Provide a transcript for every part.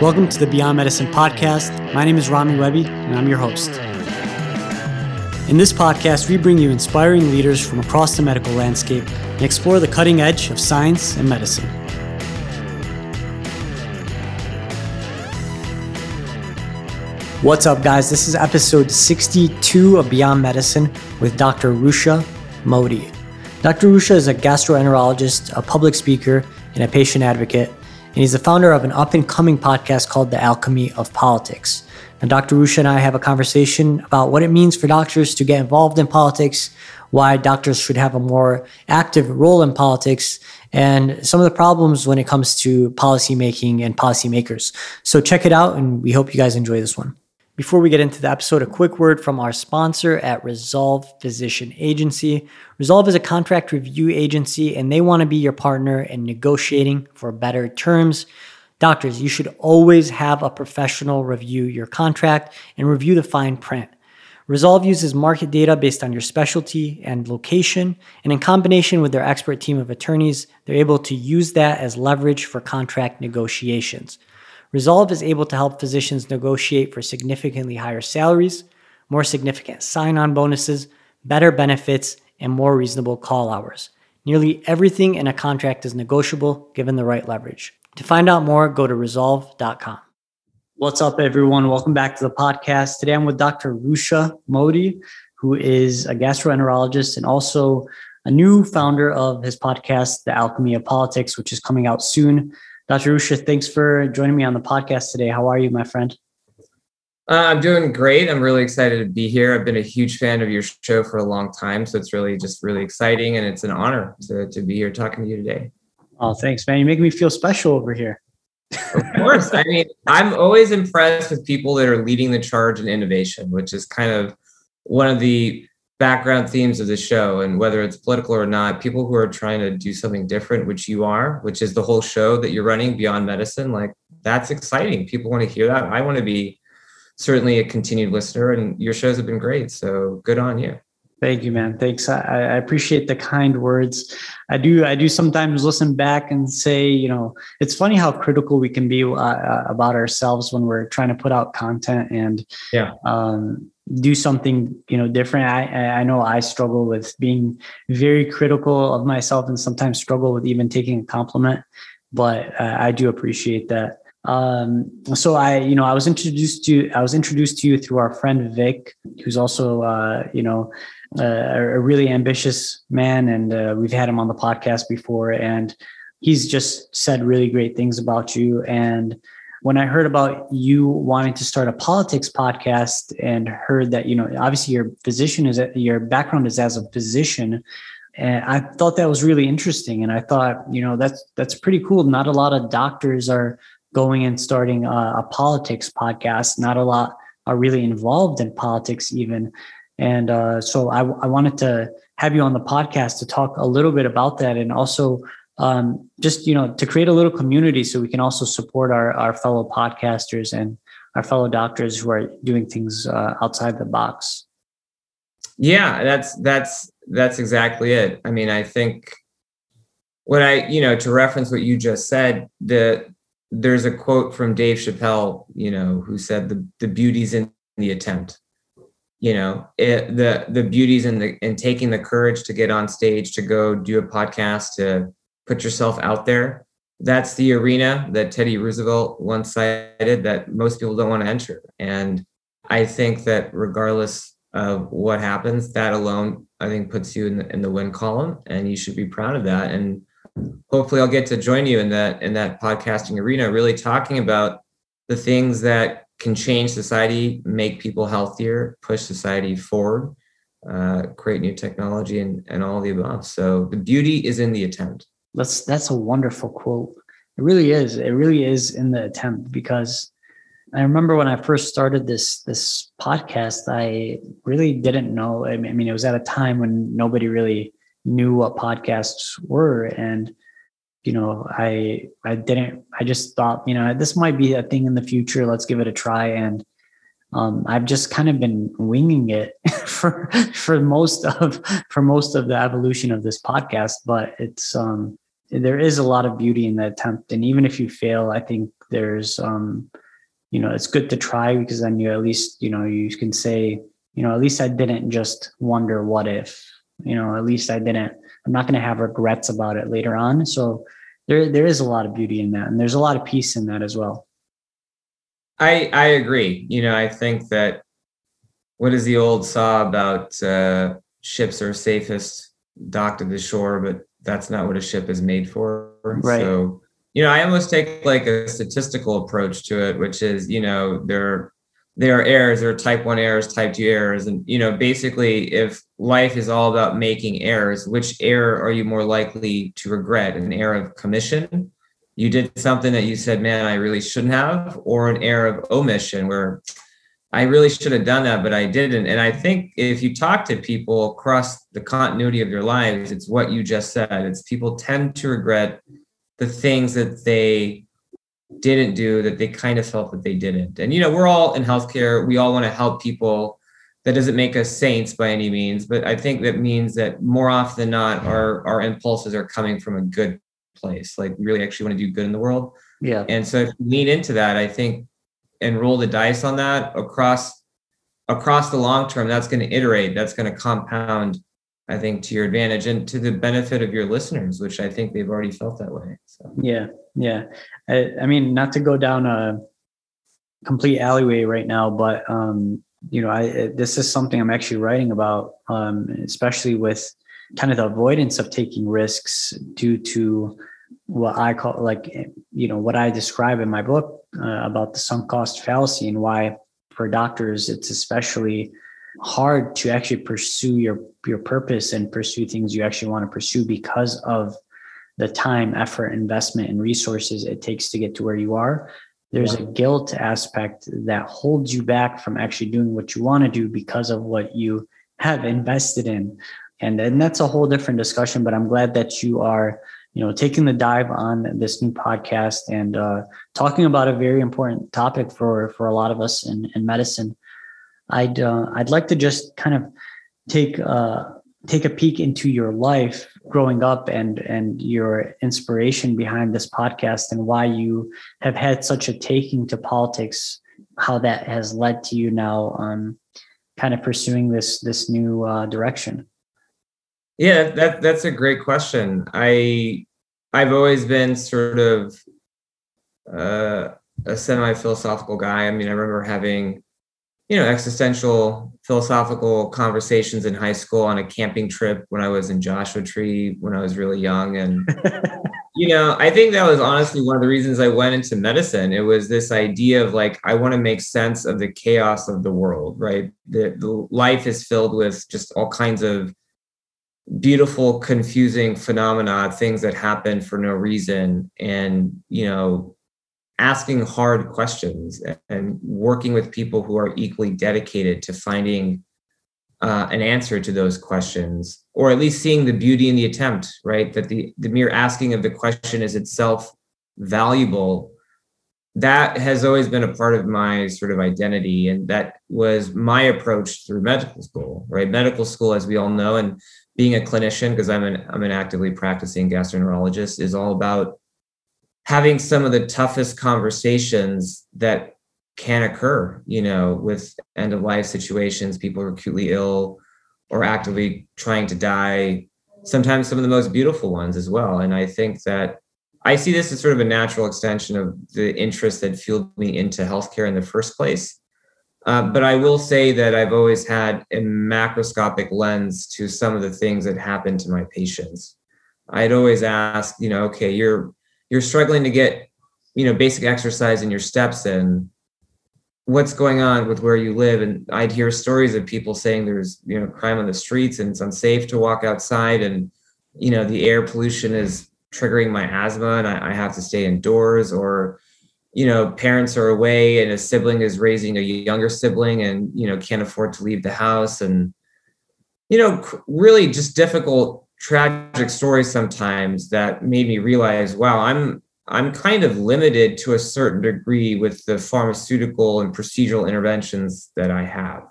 Welcome to the Beyond Medicine podcast. My name is Rami Webby, and I'm your host. In this podcast, we bring you inspiring leaders from across the medical landscape and explore the cutting edge of science and medicine. What's up, guys? This is episode 62 of Beyond Medicine with Dr. Rusha Modi. Dr. Rusha is a gastroenterologist, a public speaker, and a patient advocate and he's the founder of an up and coming podcast called The Alchemy of Politics. And Dr. Rusha and I have a conversation about what it means for doctors to get involved in politics, why doctors should have a more active role in politics, and some of the problems when it comes to policymaking and policymakers. So check it out, and we hope you guys enjoy this one. Before we get into the episode, a quick word from our sponsor at Resolve Physician Agency. Resolve is a contract review agency and they want to be your partner in negotiating for better terms. Doctors, you should always have a professional review your contract and review the fine print. Resolve uses market data based on your specialty and location, and in combination with their expert team of attorneys, they're able to use that as leverage for contract negotiations. Resolve is able to help physicians negotiate for significantly higher salaries, more significant sign on bonuses, better benefits, and more reasonable call hours. Nearly everything in a contract is negotiable given the right leverage. To find out more, go to resolve.com. What's up, everyone? Welcome back to the podcast. Today I'm with Dr. Rusha Modi, who is a gastroenterologist and also a new founder of his podcast, The Alchemy of Politics, which is coming out soon. Dr. Rusha, thanks for joining me on the podcast today. How are you, my friend? Uh, I'm doing great. I'm really excited to be here. I've been a huge fan of your show for a long time. So it's really just really exciting and it's an honor to, to be here talking to you today. Oh, thanks, man. You make me feel special over here. of course. I mean, I'm always impressed with people that are leading the charge in innovation, which is kind of one of the background themes of the show and whether it's political or not people who are trying to do something different which you are which is the whole show that you're running beyond medicine like that's exciting. People want to hear that. I want to be certainly a continued listener and your shows have been great so good on you. Thank you man. Thanks. I, I appreciate the kind words. I do i do sometimes listen back and say you know it's funny how critical we can be uh, uh about ourselves when we're trying to put out content and yeah. um do something you know different. I i know i struggle with being very critical of myself and sometimes struggle with even taking a compliment but uh, i do appreciate that. Um so i you know i was introduced to i was introduced to you through our friend vic who's also uh you know uh, a really ambitious man and uh, we've had him on the podcast before and he's just said really great things about you and when I heard about you wanting to start a politics podcast and heard that, you know, obviously your physician is your background is as a physician. And I thought that was really interesting. And I thought, you know, that's that's pretty cool. Not a lot of doctors are going and starting a, a politics podcast. Not a lot are really involved in politics even. And uh, so I, I wanted to have you on the podcast to talk a little bit about that and also um, just you know to create a little community so we can also support our our fellow podcasters and our fellow doctors who are doing things uh, outside the box. Yeah that's that's that's exactly it. I mean i think what i you know to reference what you just said the there's a quote from dave chappelle you know who said the the beauty's in the attempt. You know it, the the beauties in the in taking the courage to get on stage to go do a podcast to put yourself out there. That's the arena that Teddy Roosevelt once cited that most people don't want to enter. And I think that regardless of what happens, that alone, I think, puts you in the, in the win column, and you should be proud of that. And hopefully, I'll get to join you in that in that podcasting arena, really talking about the things that can change society, make people healthier, push society forward, uh, create new technology, and and all the above. So the beauty is in the attempt. That's that's a wonderful quote. It really is. It really is in the attempt because I remember when I first started this this podcast, I really didn't know. I mean, it was at a time when nobody really knew what podcasts were, and you know, I I didn't. I just thought, you know, this might be a thing in the future. Let's give it a try. And um, I've just kind of been winging it for for most of for most of the evolution of this podcast. But it's um, there is a lot of beauty in the attempt, and even if you fail, I think there's um you know it's good to try because then you at least you know you can say you know at least i didn't just wonder what if you know at least i didn't i'm not going to have regrets about it later on. So there there is a lot of beauty in that and there's a lot of peace in that as well. I i agree. You know i think that what is the old saw about uh, ships are safest docked to the shore but that's not what a ship is made for right so you know, I almost take like a statistical approach to it, which is, you know, there there are errors, there are type one errors, type two errors. And, you know, basically if life is all about making errors, which error are you more likely to regret? An error of commission? You did something that you said, man, I really shouldn't have, or an error of omission where I really should have done that, but I didn't. And I think if you talk to people across the continuity of their lives, it's what you just said. It's people tend to regret the things that they didn't do that they kind of felt that they didn't. And you know, we're all in healthcare. We all want to help people. That doesn't make us saints by any means, but I think that means that more often than not, our our impulses are coming from a good place. Like we really actually want to do good in the world. Yeah. And so if you lean into that, I think and roll the dice on that across across the long term, that's going to iterate, that's going to compound I think to your advantage and to the benefit of your listeners, which I think they've already felt that way. So yeah, yeah. I, I mean, not to go down a complete alleyway right now, but um, you know, I this is something I'm actually writing about, um, especially with kind of the avoidance of taking risks due to what I call like you know what I describe in my book uh, about the sunk cost fallacy and why for doctors it's especially hard to actually pursue your your purpose and pursue things you actually want to pursue because of the time effort investment and resources it takes to get to where you are there's yeah. a guilt aspect that holds you back from actually doing what you want to do because of what you have invested in and, and that's a whole different discussion but i'm glad that you are you know taking the dive on this new podcast and uh, talking about a very important topic for for a lot of us in, in medicine I'd uh, I'd like to just kind of take uh, take a peek into your life growing up and and your inspiration behind this podcast and why you have had such a taking to politics, how that has led to you now um, kind of pursuing this this new uh, direction. Yeah, that that's a great question. I I've always been sort of uh, a semi philosophical guy. I mean, I remember having you know existential philosophical conversations in high school on a camping trip when i was in joshua tree when i was really young and you know i think that was honestly one of the reasons i went into medicine it was this idea of like i want to make sense of the chaos of the world right the, the life is filled with just all kinds of beautiful confusing phenomena things that happen for no reason and you know asking hard questions and working with people who are equally dedicated to finding uh, an answer to those questions, or at least seeing the beauty in the attempt, right? That the, the mere asking of the question is itself valuable. That has always been a part of my sort of identity. And that was my approach through medical school, right? Medical school, as we all know, and being a clinician, because I'm an I'm an actively practicing gastroenterologist, is all about having some of the toughest conversations that can occur, you know, with end of life situations, people are acutely ill or actively trying to die, sometimes some of the most beautiful ones as well. And I think that I see this as sort of a natural extension of the interest that fueled me into healthcare in the first place. Uh, but I will say that I've always had a macroscopic lens to some of the things that happen to my patients. I'd always ask, you know, okay, you're you're struggling to get you know basic exercise in your steps in what's going on with where you live and i'd hear stories of people saying there's you know crime on the streets and it's unsafe to walk outside and you know the air pollution is triggering my asthma and I, I have to stay indoors or you know parents are away and a sibling is raising a younger sibling and you know can't afford to leave the house and you know really just difficult tragic stories sometimes that made me realize, wow, I'm I'm kind of limited to a certain degree with the pharmaceutical and procedural interventions that I have.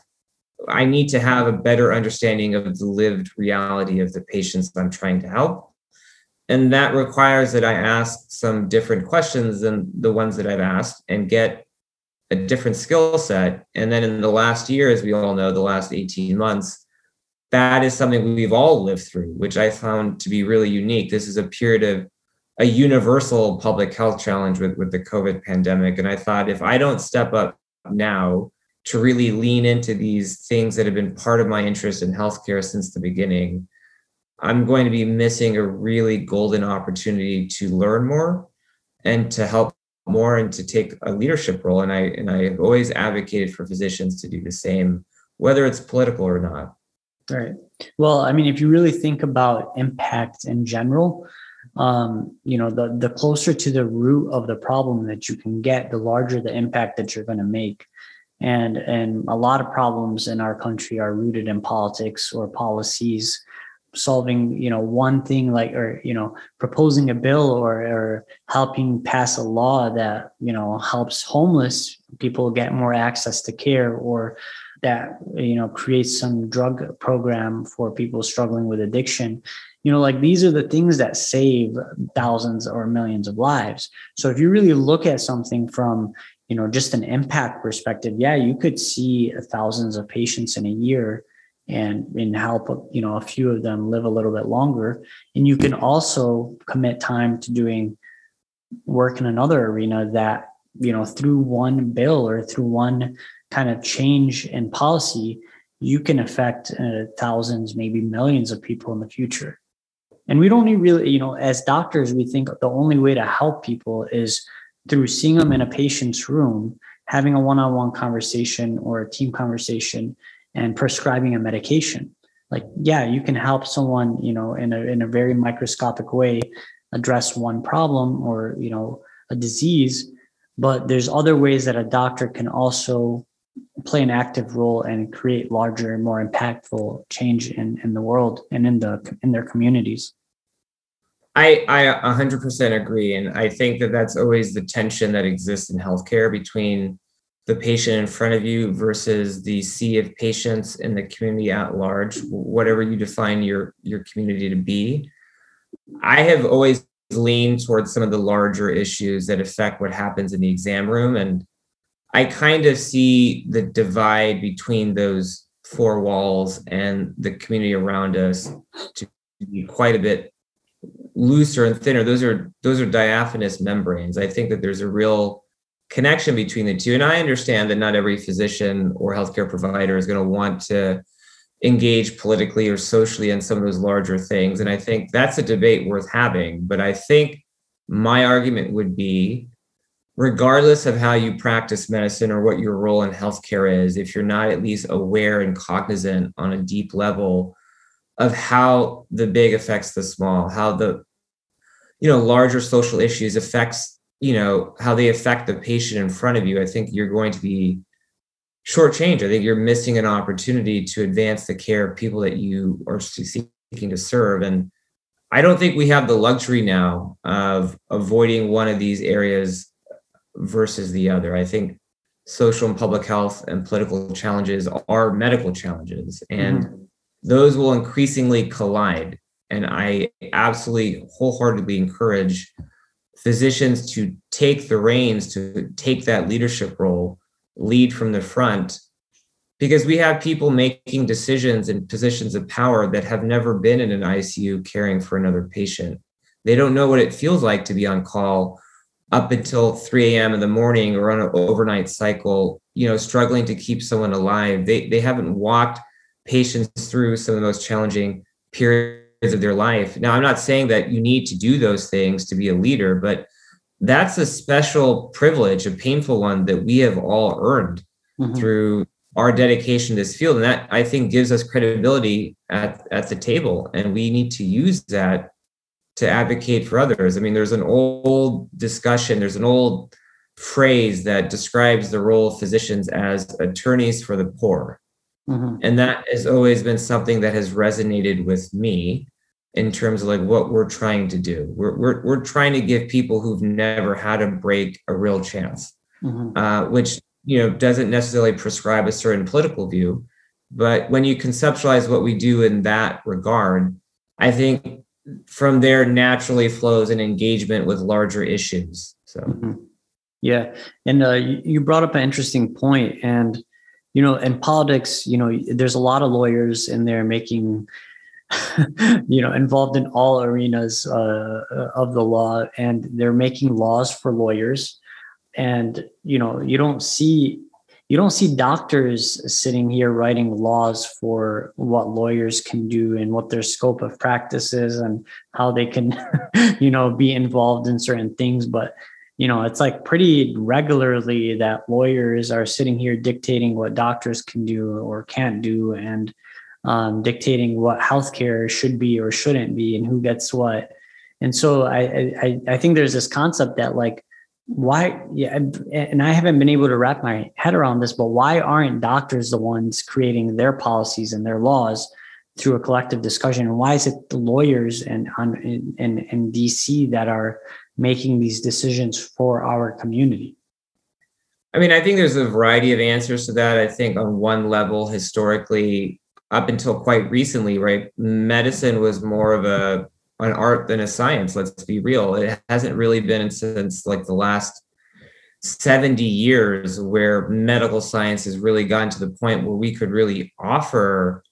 I need to have a better understanding of the lived reality of the patients I'm trying to help. And that requires that I ask some different questions than the ones that I've asked and get a different skill set. And then in the last year, as we all know, the last 18 months, that is something we've all lived through, which I found to be really unique. This is a period of a universal public health challenge with, with the COVID pandemic. And I thought if I don't step up now to really lean into these things that have been part of my interest in healthcare since the beginning, I'm going to be missing a really golden opportunity to learn more and to help more and to take a leadership role. And I and I have always advocated for physicians to do the same, whether it's political or not. Right. Well, I mean, if you really think about impact in general, um, you know, the the closer to the root of the problem that you can get, the larger the impact that you're going to make. And and a lot of problems in our country are rooted in politics or policies solving you know one thing like or you know proposing a bill or or helping pass a law that you know helps homeless people get more access to care or that you know creates some drug program for people struggling with addiction. You know like these are the things that save thousands or millions of lives. So if you really look at something from you know just an impact perspective yeah you could see thousands of patients in a year and and help you know a few of them live a little bit longer. And you can also commit time to doing work in another arena that you know through one bill or through one kind of change in policy you can affect uh, thousands maybe millions of people in the future. And we don't need really you know as doctors we think the only way to help people is through seeing them in a patient's room having a one-on-one conversation or a team conversation and prescribing a medication like yeah you can help someone you know in a in a very microscopic way address one problem or you know a disease but there's other ways that a doctor can also play an active role and create larger and more impactful change in in the world and in the in their communities I, I 100% agree. And I think that that's always the tension that exists in healthcare between the patient in front of you versus the sea of patients in the community at large, whatever you define your, your community to be. I have always leaned towards some of the larger issues that affect what happens in the exam room. And I kind of see the divide between those four walls and the community around us to be quite a bit looser and thinner. Those are those are diaphanous membranes. I think that there's a real connection between the two. And I understand that not every physician or healthcare provider is going to want to engage politically or socially in some of those larger things. And I think that's a debate worth having. But I think my argument would be regardless of how you practice medicine or what your role in healthcare is, if you're not at least aware and cognizant on a deep level of how the big affects the small, how the you know larger social issues affects you know how they affect the patient in front of you i think you're going to be shortchanged. I think you're missing an opportunity to advance the care of people that you are seeking to serve. And i don't think we have the luxury now of avoiding one of these areas versus the other. I think social and public health and political challenges are medical challenges and mm-hmm. those will increasingly collide. And i absolutely wholeheartedly encourage physicians to take the reins, to take that leadership role, lead from the front, because we have people making decisions in positions of power that have never been in an ICU caring for another patient. They don't know what it feels like to be on call up until 3 a.m. in the morning or on an overnight cycle, you know, struggling to keep someone alive. They, they haven't walked patients through some of the most challenging periods of their life. Now, I'm not saying that you need to do those things to be a leader, but that's a special privilege, a painful one that we have all earned mm-hmm. through our dedication to this field. And that I think gives us credibility at, at the table. And we need to use that to advocate for others. I mean, there's an old discussion, there's an old phrase that describes the role of physicians as attorneys for the poor. Mm-hmm. And that has always been something that has resonated with me in terms of like what we're trying to do. We're, we're, we're trying to give people who've never had a break a real chance, mm-hmm. uh, which, you know, doesn't necessarily prescribe a certain political view. But when you conceptualize what we do in that regard, I think from there naturally flows an engagement with larger issues. So, mm-hmm. yeah, and uh, you brought up an interesting point, and you know, in politics, you know, there's a lot of lawyers in there making, you know, involved in all arenas uh, of the law, and they're making laws for lawyers, and you know, you don't see you don't see doctors sitting here writing laws for what lawyers can do and what their scope of practice is and how they can you know be involved in certain things. But you know it's like pretty regularly that lawyers are sitting here dictating what doctors can do or can't do. And um, dictating what healthcare should be or shouldn't be and who gets what. And so I, I i think there's this concept that like why yeah and i haven't been able to wrap my head around this but why aren't doctors the ones creating their policies and their laws through a collective discussion? And why is it the lawyers and in, in, in dc that are making these decisions for our community? I mean i think there's a variety of answers to that. I think on one level historically up until quite recently right medicine was more of a an art than a science. Let's be real. It hasn't really been since like the last 70 years where medical science has really gotten to the point where we could really offer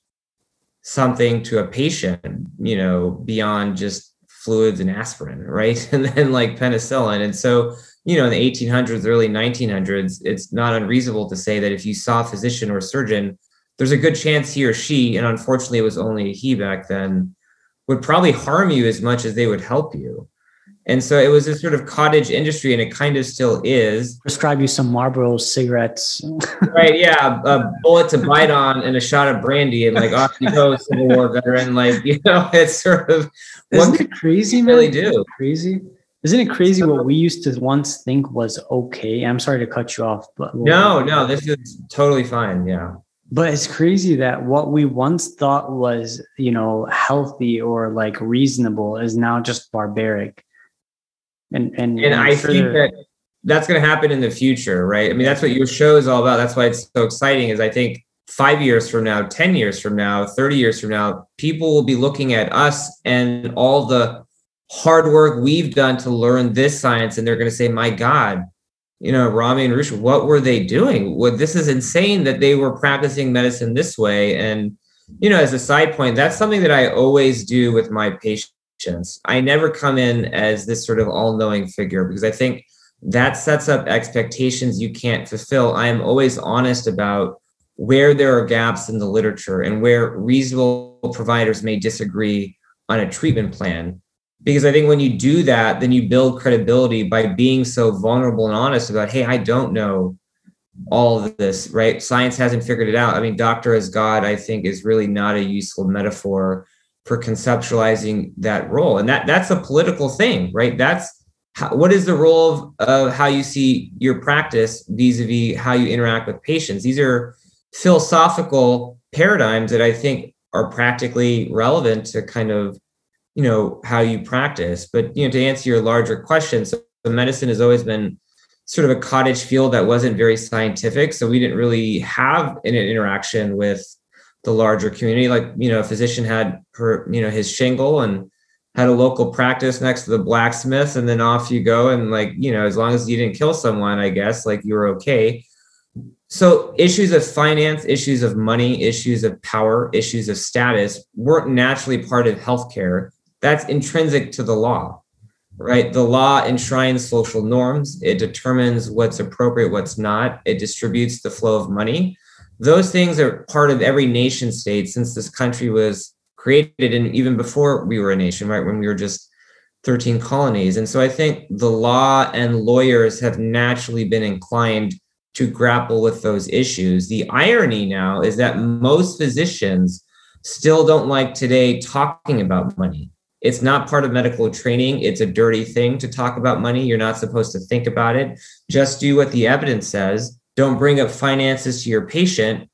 something to a patient, you know, beyond just fluids and aspirin, right? And then like penicillin. And so, you know, in the 1800s, early 1900s, it's not unreasonable to say that if you saw a physician or surgeon, there's a good chance he or she, and unfortunately it was only a he back then, would probably harm you as much as they would help you. And so it was this sort of cottage industry, and it kind of still is. Prescribe you some Marlboro cigarettes. right. Yeah. A bullet to bite on and a shot of brandy, and like off you go, Civil War veteran. Like, you know, it's sort of Isn't what it crazy, man? really do. Crazy. Isn't it crazy what we used to once think was okay? I'm sorry to cut you off, but no, no, this is totally fine. Yeah but it's crazy that what we once thought was you know healthy or like reasonable is now just barbaric. And and, and, i think that that's going to happen in the future right? I mean that's what your show is all about. That's why it's so exciting is i think five years from now 10 years from now 30 years from now people will be looking at us and all the hard work we've done to learn this science and they're going to say my god you know, Rami and Rush, what were they doing? What this is insane that they were practicing medicine this way. And, you know, as a side point, that's something that I always do with my patients. I never come in as this sort of all knowing figure because I think that sets up expectations you can't fulfill. I am always honest about where there are gaps in the literature and where reasonable providers may disagree on a treatment plan because I think when you do that, then you build credibility by being so vulnerable and honest about, hey, I don't know all of this, right? Science hasn't figured it out. I mean, doctor as God, I think, is really not a useful metaphor for conceptualizing that role. And that that's a political thing, right? That's how, what is the role of, of how you see your practice vis-a-vis how you interact with patients. These are philosophical paradigms that I think are practically relevant to kind of you know how you practice. But you know to answer your larger question so medicine has always been sort of a cottage field that wasn't very scientific. So we didn't really have an interaction with the larger community. Like you know a physician had her you know his shingle and had a local practice next to the blacksmith and then off you go. And like you know as long as you didn't kill someone i guess like you were okay. So issues of finance issues of money issues of power issues of status weren't naturally part of healthcare that's intrinsic to the law right? The law enshrines social norms. It determines what's appropriate what's not. It distributes the flow of money. Those things are part of every nation state since this country was created and even before we were a nation right? When we were just 13 colonies. And so i think the law and lawyers have naturally been inclined to grapple with those issues. The irony now is that most physicians still don't like today talking about money it's not part of medical training. It's a dirty thing to talk about money. You're not supposed to think about it. Just do what the evidence says. Don't bring up finances to your patient.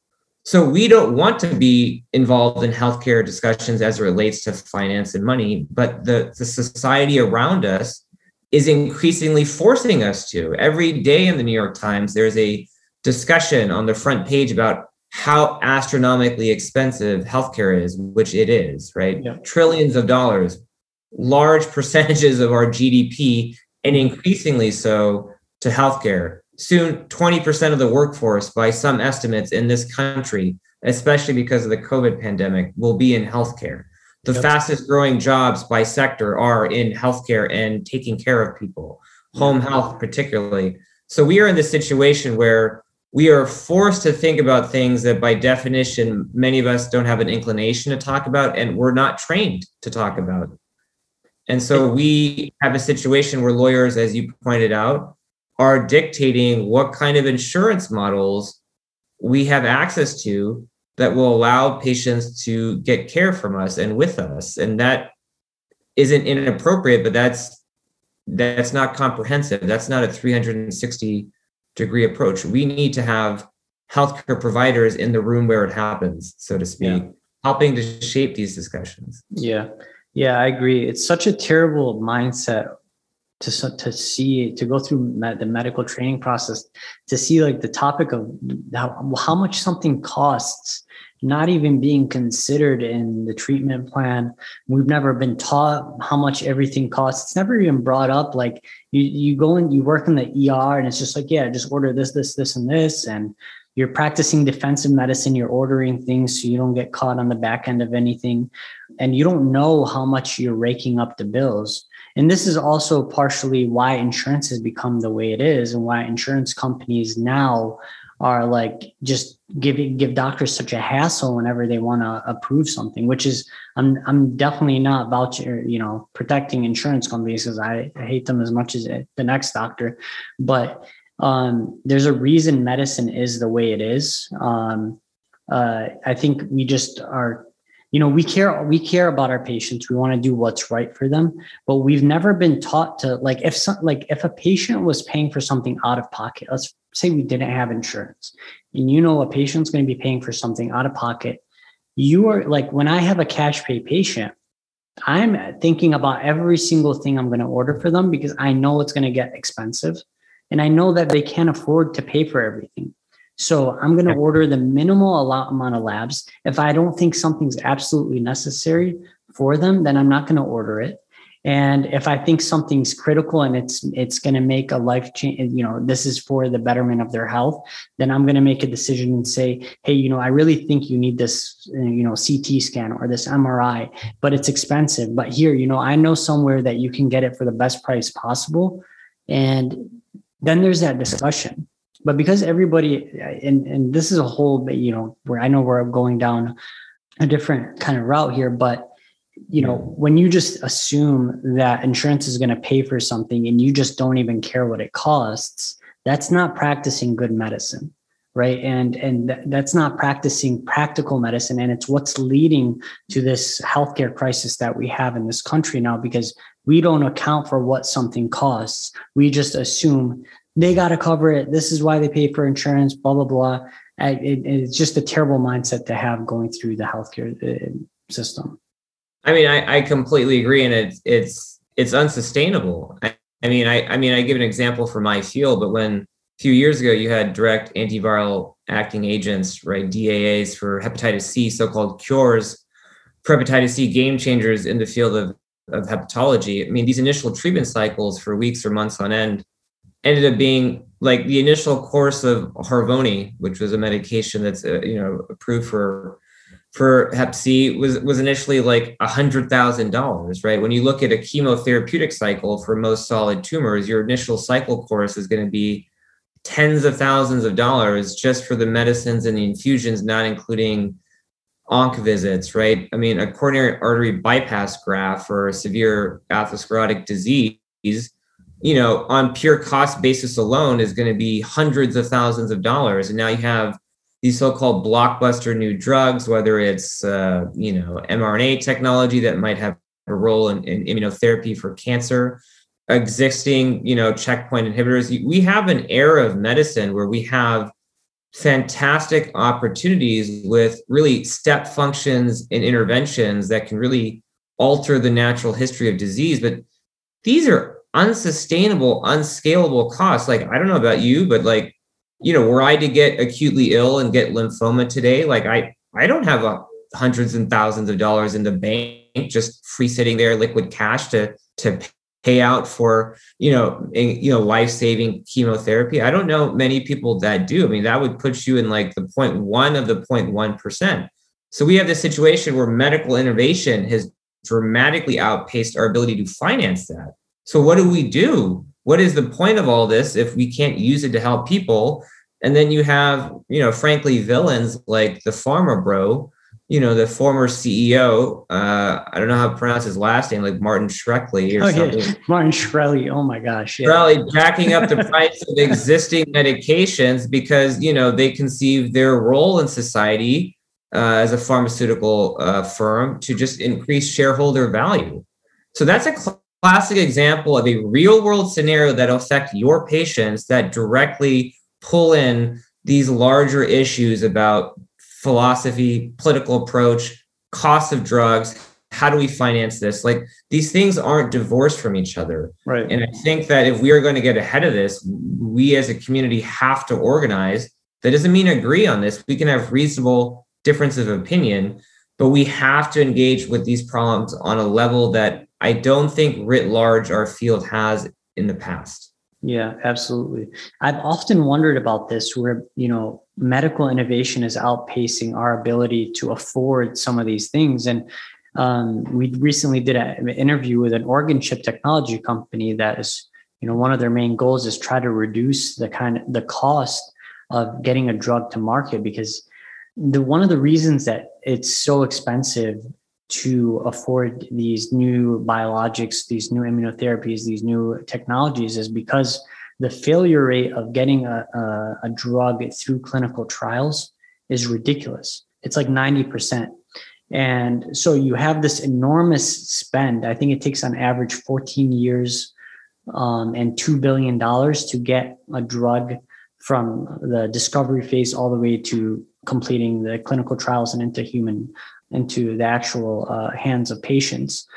So we don't want to be involved in healthcare discussions as it relates to finance and money, but the, the society around us is increasingly forcing us to. Every day in the New York Times, there's a discussion on the front page about how astronomically expensive healthcare is, which it is, right? Yeah. Trillions of dollars. large percentages of our GDP and mm-hmm. increasingly so to healthcare. Soon, 20% of the workforce, by some estimates in this country, especially because of the COVID pandemic, will be in healthcare. The yep. fastest growing jobs by sector are in healthcare and taking care of people, home health, particularly. So we are in this situation where we are forced to think about things that by definition many of us don't have an inclination to talk about and we're not trained to talk about. And so we have a situation where lawyers as you pointed out are dictating what kind of insurance models we have access to that will allow patients to get care from us and with us. And that isn't inappropriate but that's that's not comprehensive. That's not a 360 degree approach. We need to have healthcare providers in the room where it happens, so to speak, yeah. helping to shape these discussions. Yeah. Yeah, I agree. It's such a terrible mindset to to see to go through med, the medical training process to see like the topic of how, how much something costs not even being considered in the treatment plan. We've never been taught how much everything costs. It's never even brought up. Like you, you go and you work in the ER and it's just like, yeah, just order this, this, this, and this. And you're practicing defensive medicine. You're ordering things so you don't get caught on the back end of anything. And you don't know how much you're raking up the bills. And this is also partially why insurance has become the way it is and why insurance companies now are like just giving give doctors such a hassle whenever they want to approve something which is i'm i'm definitely not vouching you know protecting insurance companies because I, I, hate them as much as the next doctor. But um, there's a reason medicine is the way it is. Um, uh, i think we just are you know we care we care about our patients. We want to do what's right for them. But we've never been taught to like if some like if a patient was paying for something out of pocket let's say we didn't have insurance and you know a patient's going to be paying for something out of pocket you are like when i have a cash pay patient i'm thinking about every single thing i'm going to order for them because i know it's going to get expensive and i know that they can't afford to pay for everything. So i'm going to order the minimal amount of labs. If i don't think something's absolutely necessary for them then i'm not going to order it and if i think something's critical and it's it's going to make a life change you know this is for the betterment of their health then i'm going to make a decision and say hey you know i really think you need this you know ct scan or this mri but it's expensive. But here you know i know somewhere that you can get it for the best price possible. And then there's that discussion. But because everybody and and this is a whole you know where i know we're going down a different kind of route here but you know, when you just assume that insurance is going to pay for something and you just don't even care what it costs, that's not practicing good medicine, right? And and that's not practicing practical medicine, and it's what's leading to this healthcare crisis that we have in this country now because we don't account for what something costs. We just assume they got to cover it. This is why they pay for insurance. Blah blah blah. It, it's just a terrible mindset to have going through the healthcare uh, system. I mean, I, I completely agree, and it's it's it's unsustainable. I, I mean, I I mean, I give an example for my field, but when a few years ago you had direct antiviral acting agents, right, DAAs for hepatitis C, so-called cures for hepatitis C, game changers in the field of of hepatology. I mean, these initial treatment cycles for weeks or months on end ended up being like the initial course of Harvoni, which was a medication that's uh, you know approved for for Hep C was was initially like hundred thousand dollars, right? When you look at a chemotherapeutic cycle for most solid tumors, your initial cycle course is going to be tens of thousands of dollars just for the medicines and the infusions, not including onc visits, right? I mean, a coronary artery bypass graft for a severe atherosclerotic disease, you know, on pure cost basis alone is going to be hundreds of thousands of dollars. And now you have these so-called blockbuster new drugs, whether it's uh, you know mRNA technology that might have a role in, in, immunotherapy for cancer, existing you know checkpoint inhibitors. We have an era of medicine where we have fantastic opportunities with really step functions and interventions that can really alter the natural history of disease. But these are unsustainable, unscalable costs. Like I don't know about you, but like you know, were I to get acutely ill and get lymphoma today, like I, I don't have a hundreds and thousands of dollars in the bank, just free sitting there, liquid cash to to pay out for you know you know life saving chemotherapy. I don't know many people that do. I mean, that would put you in like the point one of the point one percent. So we have this situation where medical innovation has dramatically outpaced our ability to finance that. So what do we do? What is the point of all this if we can't use it to help people? And then you have, you know, frankly, villains like the pharma bro, you know, the former CEO. Uh, I don't know how to pronounce his last name, like Martin Shkreli or oh, something. Yeah. Martin Shkreli. Oh my gosh. Yeah. Shkreli jacking up the price of existing medications because, you know, they conceive their role in society uh, as a pharmaceutical uh, firm to just increase shareholder value. So that's a classic example of a real world scenario that affect your patients that directly pull in these larger issues about philosophy, political approach, cost of drugs. How do we finance this? Like these things aren't divorced from each other. Right. And I think that if we are going to get ahead of this, we as a community have to organize. That doesn't mean agree on this. We can have reasonable differences of opinion, but we have to engage with these problems on a level that I don't think writ large our field has in the past. Yeah, absolutely. I've often wondered about this where, you know, medical innovation is outpacing our ability to afford some of these things. And um, we recently did a, an interview with an organ chip technology company that is, you know, one of their main goals is try to reduce the kind of the cost of getting a drug to market because the one of the reasons that it's so expensive to afford these new biologics, these new immunotherapies, these new technologies is because the failure rate of getting a, a, a drug through clinical trials is ridiculous. It's like 90%. And so you have this enormous spend. I think it takes on average 14 years um, and $2 billion to get a drug from the discovery phase all the way to completing the clinical trials and into human into the actual uh, hands of patients.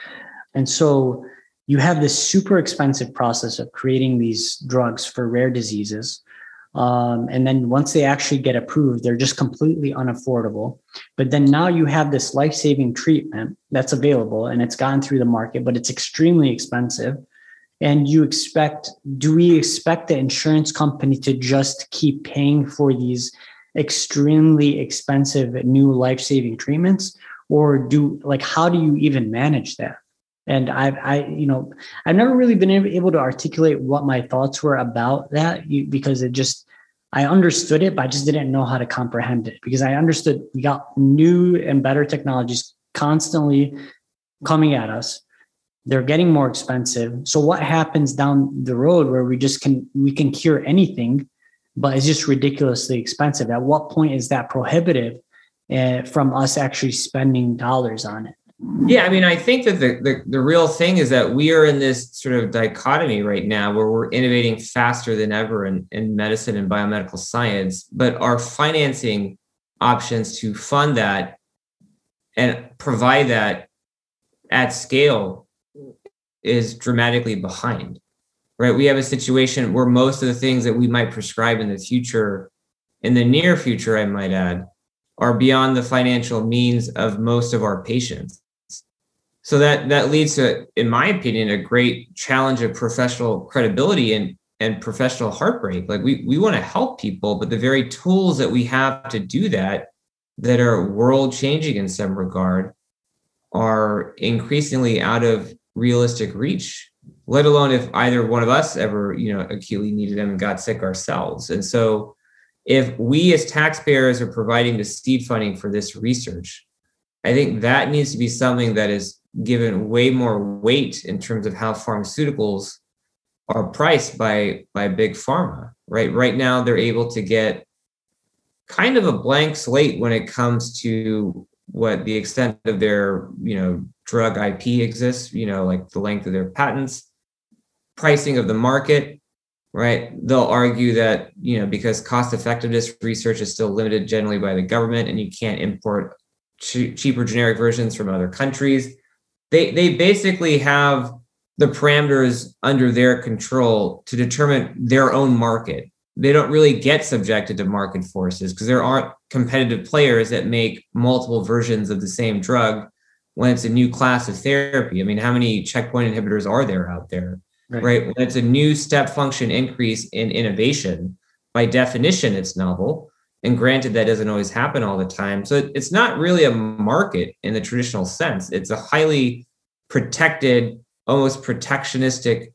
And so you have this super expensive process of creating these drugs for rare diseases. Um, and then once they actually get approved, they're just completely unaffordable. But then now you have this life saving treatment that's available and it's gone through the market, but it's extremely expensive. And you expect, do we expect the insurance company to just keep paying for these extremely expensive new life-saving treatments? Or do like how do you even manage that? And i've i you know i've never really been able to articulate what my thoughts were about that because it just i understood it but i just didn't know how to comprehend it. Because i understood we got new and better technologies constantly coming at us. They're getting more expensive. So what happens down the road where we just can we can cure anything but it's just ridiculously expensive. At what point is that prohibitive uh, from us actually spending dollars on it? Yeah, I mean, I think that the, the, the real thing is that we are in this sort of dichotomy right now where we're innovating faster than ever in, in medicine and biomedical science, but our financing options to fund that and provide that at scale is dramatically behind right? We have a situation where most of the things that we might prescribe in the future, in the near future, I might add, are beyond the financial means of most of our patients. So that that leads to, in my opinion, a great challenge of professional credibility and and professional heartbreak. Like we we want to help people, but the very tools that we have to do that, that are world changing in some regard, are increasingly out of realistic reach let alone if either one of us ever, you know, acutely needed them and got sick ourselves. And so if we as taxpayers are providing the seed funding for this research, I think that needs to be something that is given way more weight in terms of how pharmaceuticals are priced by by big pharma. Right. Right now they're able to get kind of a blank slate when it comes to what the extent of their, you know, drug IP exists, you know, like the length of their patents pricing of the market, right? They'll argue that, you know, because cost effectiveness research is still limited generally by the government and you can't import cheaper generic versions from other countries. They, they basically have the parameters under their control to determine their own market. they don't really get subjected to market forces because there aren't competitive players that make multiple versions of the same drug when it's a new class of therapy. I mean, how many checkpoint inhibitors are there out there? Right. right? When it's a new step function increase in innovation, by definition, it's novel. And granted, that doesn't always happen all the time. So it's not really a market in the traditional sense. It's a highly protected, almost protectionistic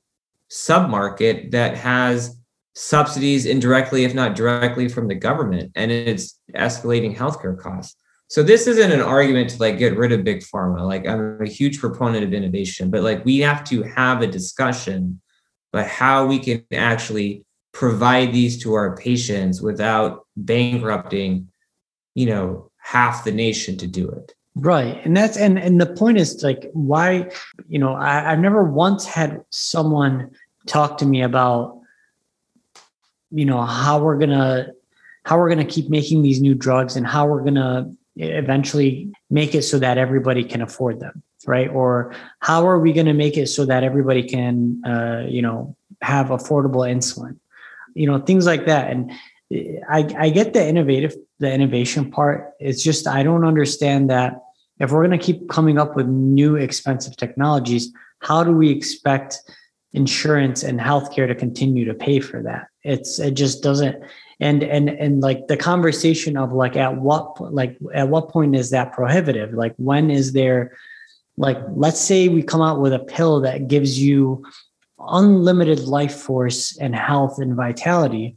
submarket that has subsidies indirectly, if not directly, from the government, and it's escalating healthcare costs. So this isn't an argument to like get rid of big pharma. Like I'm a huge proponent of innovation, but like we have to have a discussion about how we can actually provide these to our patients without bankrupting, you know, half the nation to do it. Right. And that's and and the point is like why, you know, I, I've never once had someone talk to me about you know how we're gonna how we're gonna keep making these new drugs and how we're gonna eventually make it so that everybody can afford them right? Or how are we going to make it so that everybody can uh, you know have affordable insulin? You know things like that. And I, I get the innovative the innovation part. It's just i don't understand that if we're going to keep coming up with new expensive technologies how do we expect insurance and healthcare to continue to pay for that. It's it just doesn't and and and like the conversation of like at what like at what point is that prohibitive? Like when is there like let's say we come out with a pill that gives you unlimited life force and health and vitality,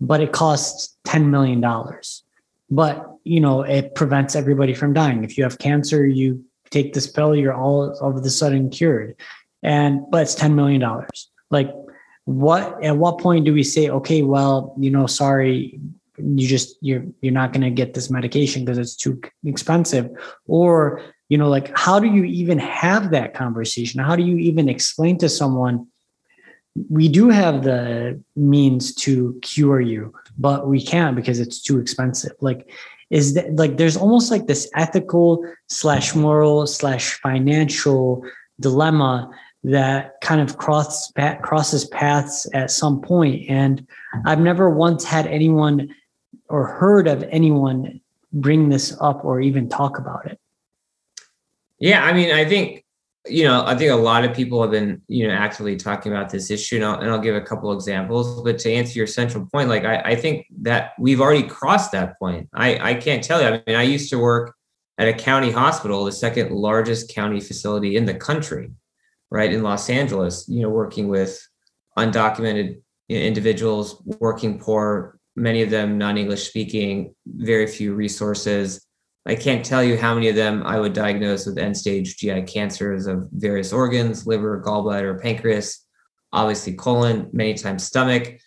but it costs 10 million dollars. But you know, it prevents everybody from dying. If you have cancer, you take this pill, you're all of a sudden cured and but it's 10 million dollars like what at what point do we say okay well you know sorry you just you're you're not going to get this medication because it's too expensive? Or you know like how do you even have that conversation? How do you even explain to someone we do have the means to cure you but we can't because it's too expensive. Like is that like there's almost like this ethical slash moral slash financial dilemma that kind of cross, crosses paths at some point. And I've never once had anyone or heard of anyone bring this up or even talk about it. Yeah, I mean, I think you know, I think a lot of people have been, you know, actively talking about this issue, and I'll, and I'll give a couple examples. But to answer your central point, like I, I think that we've already crossed that point. I, I can't tell you. I mean, I used to work at a county hospital, the second largest county facility in the country, right in Los Angeles, you know, working with undocumented individuals, working poor, many of them non-English speaking, very few resources. I can't tell you how many of them I would diagnose with end-stage GI cancers of various organs, liver, gallbladder, pancreas, obviously colon, many times stomach,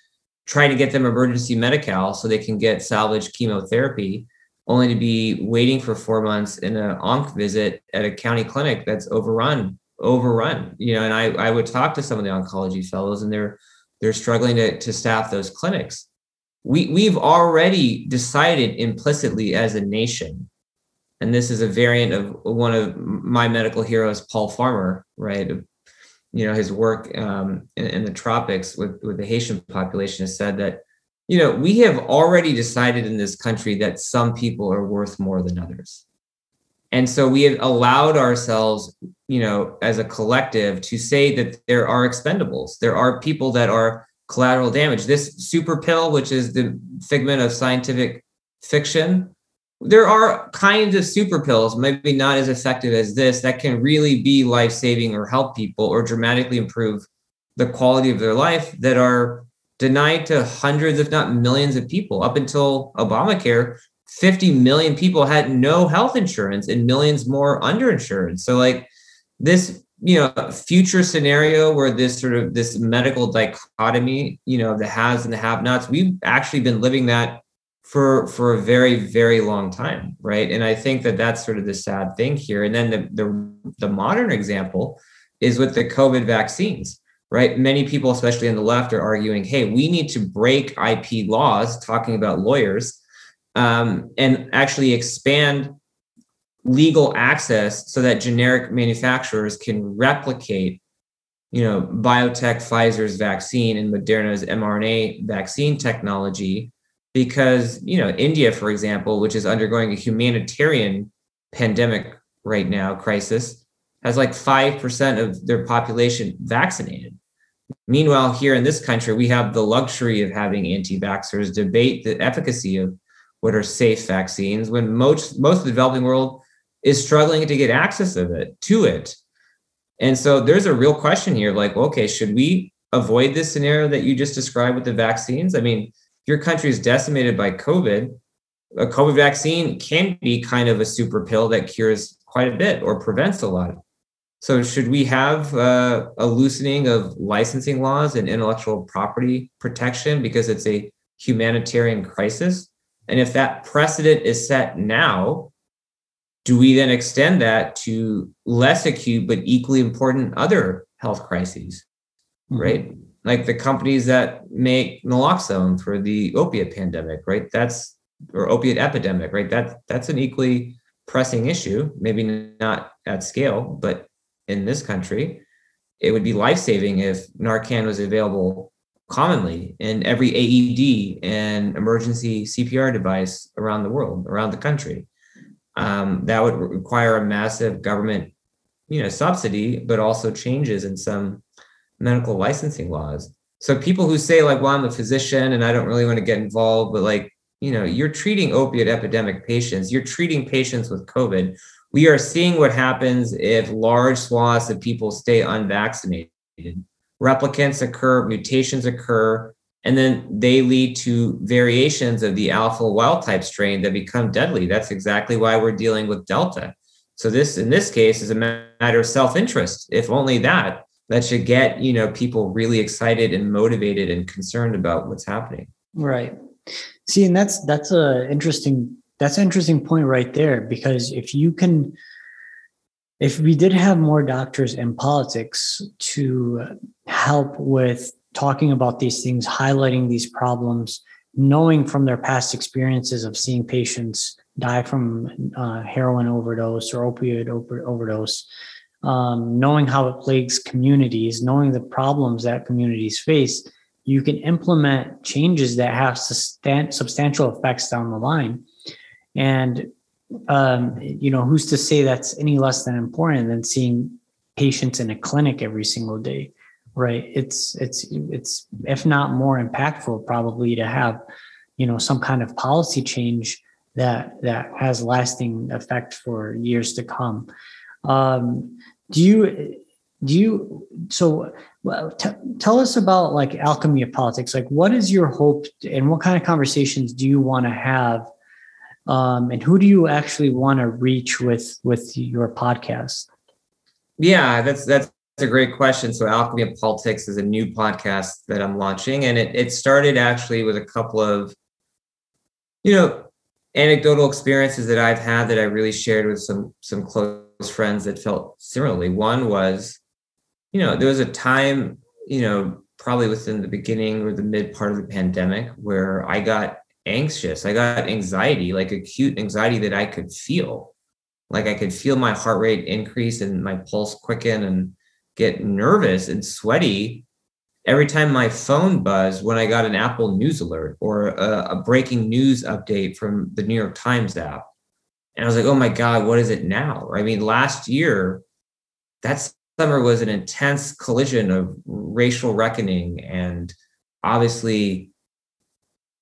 trying to get them emergency Medi-Cal so they can get salvage chemotherapy, only to be waiting for four months in an onc visit at a county clinic that's overrun overrun you know and i i would talk to some of the oncology fellows and they're they're struggling to, to staff those clinics. We we've already decided implicitly as a nation and this is a variant of one of my medical heroes paul farmer right? You know his work um, in, in the tropics with with the haitian population has said that you know we have already decided in this country that some people are worth more than others. And so we have allowed ourselves, you know, as a collective to say that there are expendables. There are people that are collateral damage. This super pill, which is the figment of scientific fiction, there are kinds of super pills, maybe not as effective as this, that can really be life saving or help people or dramatically improve the quality of their life that are denied to hundreds, if not millions of people. Up until Obamacare, 50 million people had no health insurance and millions more underinsured. So like this, you know, future scenario where this sort of this medical dichotomy, you know, the has and the have nots, we've actually been living that for for a very very long time, right? And I think that that's sort of the sad thing here. And then the the, the modern example is with the COVID vaccines right? Many people, especially on the left, are arguing, hey, we need to break IP laws, talking about lawyers, um, and actually expand legal access so that generic manufacturers can replicate you know, biotech Pfizer's vaccine and Moderna's mRNA vaccine technology because, you know, India, for example, which is undergoing a humanitarian pandemic right now, crisis, has like 5% of their population vaccinated. Meanwhile, here in this country, we have the luxury of having anti vaxxers debate the efficacy of what are safe vaccines when most, most of the developing world is struggling to get access of it to it. And so there's a real question here like, okay, should we avoid this scenario that you just described with the vaccines? I mean, your country is decimated by COVID. A COVID vaccine can be kind of a super pill that cures quite a bit or prevents a lot. So, should we have uh, a loosening of licensing laws and intellectual property protection because it's a humanitarian crisis? And if that precedent is set now, do we then extend that to less acute but equally important other health crises? Mm-hmm. Right? Like the companies that make naloxone for the opiate pandemic, right? That's or opiate epidemic, right? That that's an equally pressing issue, maybe not at scale, but in this country, it would be life saving if Narcan was available commonly in every AED and emergency CPR device around the world, around the country. Um, that would require a massive government, you know, subsidy, but also changes in some medical licensing laws. So people who say like, "Well, I'm a physician and I don't really want to get involved," but like, you know, you're treating opiate epidemic patients, you're treating patients with COVID we are seeing what happens if large swaths of people stay unvaccinated. Replicants occur, mutations occur, and then they lead to variations of the alpha wild type strain that become deadly. That's exactly why we're dealing with Delta. So this, in this case, is a matter of self-interest. If only that, that should get you know people really excited and motivated and concerned about what's happening. Right. See, and that's that's a interesting that's an interesting point right there because if you can if we did have more doctors in politics to help with talking about these things highlighting these problems knowing from their past experiences of seeing patients die from uh, heroin overdose or opioid over- overdose um, knowing how it plagues communities knowing the problems that communities face you can implement changes that have substantial effects down the line. And um, you know, who's to say that's any less than important than seeing patients in a clinic every single day, right? It's it's it's if not more impactful probably to have, you know, some kind of policy change that that has lasting effect for years to come. Um, do you do you so well, t- tell us about like alchemy of politics like what is your hope and what kind of conversations do you want to have um, and who do you actually want to reach with with your podcast yeah that's that's a great question so alchemy of politics is a new podcast that i'm launching and it, it started actually with a couple of you know anecdotal experiences that i've had that i really shared with some some close friends that felt similarly one was you know there was a time you know probably within the beginning or the mid part of the pandemic where i got anxious. I got anxiety, like acute anxiety that I could feel. Like I could feel my heart rate increase and my pulse quicken and get nervous and sweaty every time my phone buzzed when I got an Apple News alert or a, a, breaking news update from the New York Times app. And I was like, oh my God, what is it now? I mean, last year, that summer was an intense collision of racial reckoning and obviously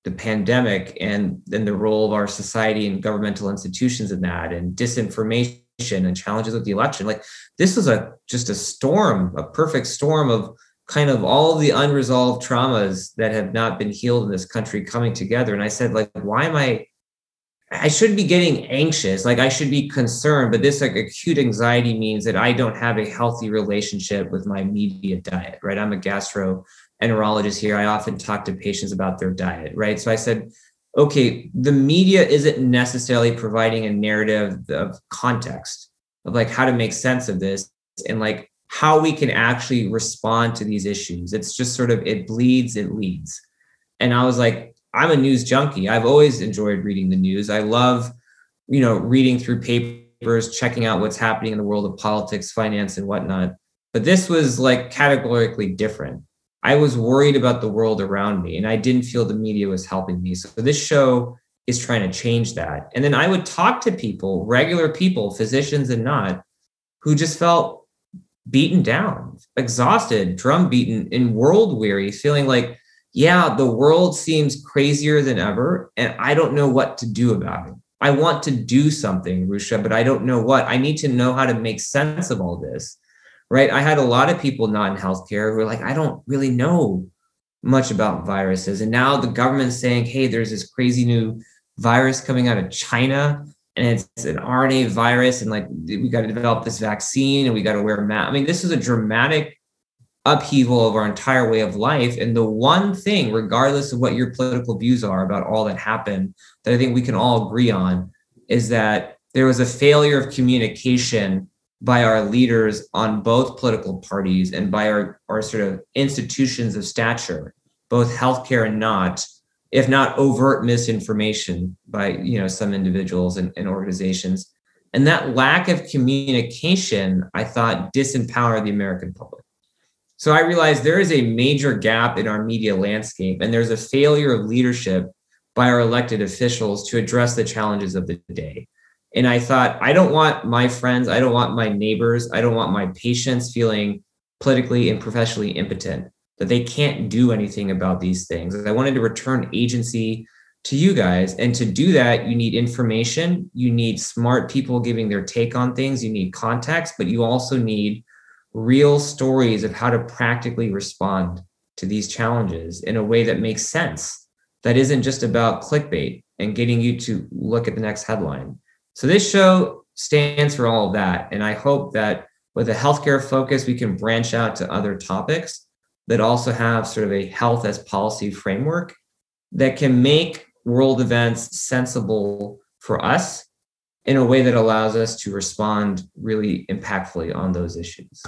the pandemic and then the role of our society and governmental institutions in that and disinformation and challenges with the election. Like this was a just a storm a perfect storm of kind of all the unresolved traumas that have not been healed in this country coming together. And i said like why am i i should be getting anxious. Like i should be concerned but this like acute anxiety means that i don't have a healthy relationship with my immediate diet right? I'm a gastroenterologist here, I often talk to patients about their diet, right? So I said, okay, the media isn't necessarily providing a narrative of context of like how to make sense of this and like how we can actually respond to these issues. It's just sort of it bleeds, it leads. And I was like, I'm a news junkie. I've always enjoyed reading the news. I love, you know, reading through papers, checking out what's happening in the world of politics, finance, and whatnot. But this was like categorically different. I was worried about the world around me and I didn't feel the media was helping me. So this show is trying to change that. And then I would talk to people, regular people, physicians and not, who just felt beaten down, exhausted, drum beaten, and world weary, feeling like, yeah, the world seems crazier than ever, and I don't know what to do about it. I want to do something, Rusha, but I don't know what. I need to know how to make sense of all this. Right. I had a lot of people not in healthcare who are like, I don't really know much about viruses. And now the government's saying, hey, there's this crazy new virus coming out of China and it's an RNA virus and like we got to develop this vaccine and we got to wear a mask. I mean, this is a dramatic upheaval of our entire way of life. And the one thing, regardless of what your political views are about all that happened, that I think we can all agree on is that there was a failure of communication by our leaders on both political parties and by our, our sort of institutions of stature, both healthcare and not, if not overt misinformation by you know some individuals and, and organizations. And that lack of communication i thought disempowered the american public. So i realized there is a major gap in our media landscape and there's a failure of leadership by our elected officials to address the challenges of the day and i thought i don't want my friends i don't want my neighbors i don't want my patients feeling politically and professionally impotent that they can't do anything about these things. I wanted to return agency to you guys. And to do that, you need information, you need smart people giving their take on things, you need context, but you also need real stories of how to practically respond to these challenges in a way that makes sense, that isn't just about clickbait and getting you to look at the next headline. So this show stands for all of that. And I hope that with a healthcare focus, we can branch out to other topics that also have sort of a health as policy framework that can make world events sensible for us in a way that allows us to respond really impactfully on those issues.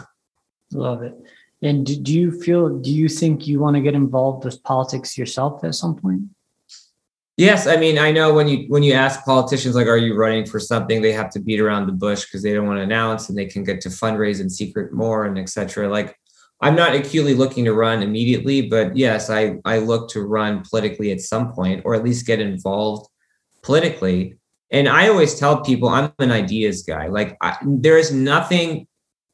Love it. And do you feel, do you think you want to get involved with politics yourself at some point? Yes, I mean, I know when you when you ask politicians like, "Are you running for something?" They have to beat around the bush because they don't want to announce, and they can get to fundraise in secret more and etc. Like, I'm not acutely looking to run immediately, but yes, I, I look to run politically at some point or at least get involved politically. And I always tell people I'm an ideas guy. Like, I, there is nothing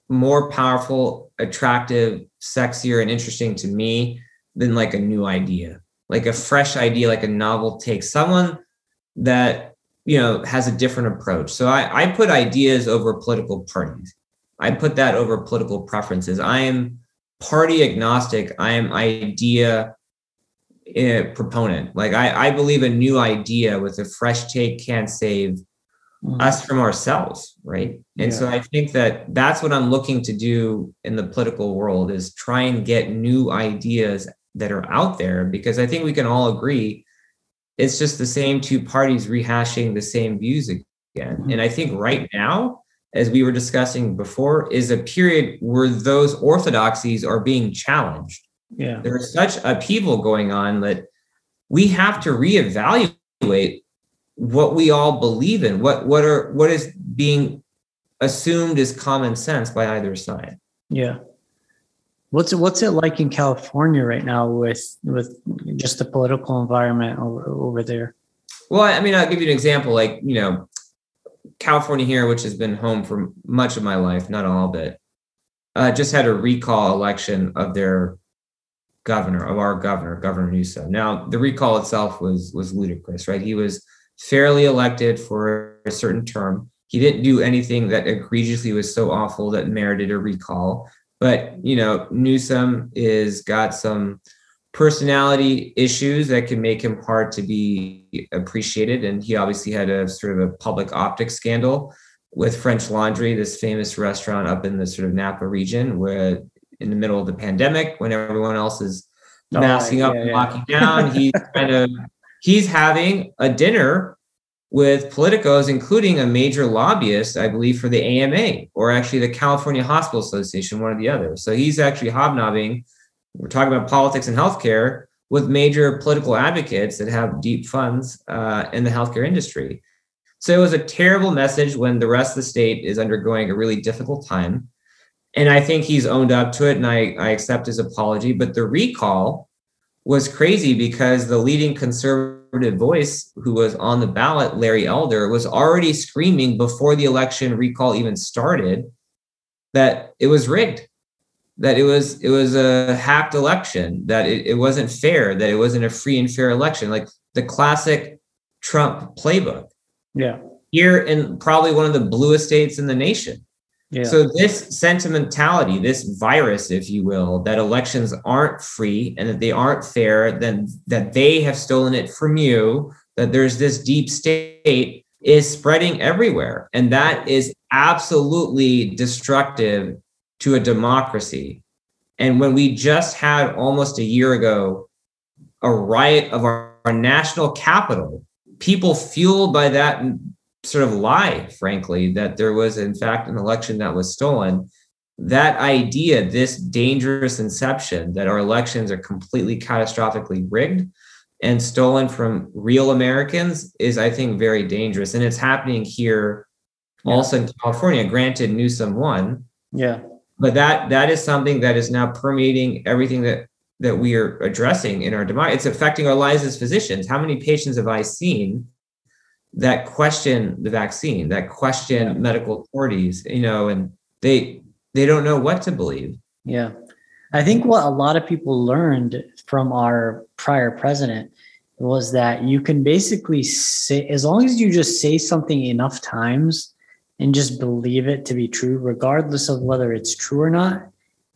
more powerful, attractive, sexier, and interesting to me than like a new idea, like a fresh idea, like a novel take, someone that you know has a different approach. So I, I put ideas over political parties. I put that over political preferences. I am party agnostic. I am idea uh, proponent. Like I, I believe a new idea with a fresh take can save mm. us from ourselves, right? And yeah. so I think that that's what I'm looking to do in the political world is try and get new ideas that are out there because I think we can all agree it's just the same two parties rehashing the same views again. Mm. And I think right now as we were discussing before, is a period where those orthodoxies are being challenged. Yeah. There's such upheaval going on that we have to reevaluate what we all believe in, what what are what is being assumed as common sense by either side. Yeah. What's it, what's it like in California right now with with just the political environment over, over there? Well, I mean, I'll give you an example. Like, you know, California here, which has been home for much of my life, not all of it, uh, just had a recall election of their governor, of our governor, Governor Newsom. Now, the recall itself was was ludicrous, right? He was fairly elected for a certain term. He didn't do anything that egregiously was so awful that merited a recall. But you know, Newsom is got some personality issues that can make him hard to be appreciated. And he obviously had a sort of a public optics scandal with French Laundry, this famous restaurant up in the sort of Napa region, where in the middle of the pandemic, when everyone else is oh, masking yeah, up and yeah. locking down, he's kind of he's having a dinner with politicos, including a major lobbyist, I believe, for the AMA or actually the California Hospital Association, one or the other. So he's actually hobnobbing we're talking about politics and healthcare with major political advocates that have deep funds uh, in the healthcare industry. So it was a terrible message when the rest of the state is undergoing a really difficult time. and I think he's owned up to it, and I, I accept his apology. But the recall was crazy because the leading conservative voice who was on the ballot, Larry Elder, was already screaming before the election recall even started that it was rigged, that it was it was a hacked election, that it, it wasn't fair, that it wasn't a free and fair election, like the classic Trump playbook. Yeah. Here in probably one of the bluest states in the nation Yeah. so this sentimentality, this virus, if you will, that elections aren't free and that they aren't fair, then that they have stolen it from you, that there's this deep state is spreading everywhere. And that is absolutely destructive to a democracy. And when we just had almost a year ago a riot of our, our national Capitol, people fueled by that sort of lie, frankly, that there was, in fact, an election that was stolen. That idea, this dangerous inception that our elections are completely catastrophically rigged and stolen from real Americans is, I think, very dangerous. And it's happening here Yeah. also in California. Granted, Newsom won, yeah. but that that is something that is now permeating everything that that we are addressing in our democracy. It's affecting our lives as physicians. How many patients have I seen that question the vaccine, that question Yeah. medical authorities, you know, and they they don't know what to believe. Yeah. I think what a lot of people learned from our prior president was that you can basically say, as long as you just say something enough times and just believe it to be true, regardless of whether it's true or not,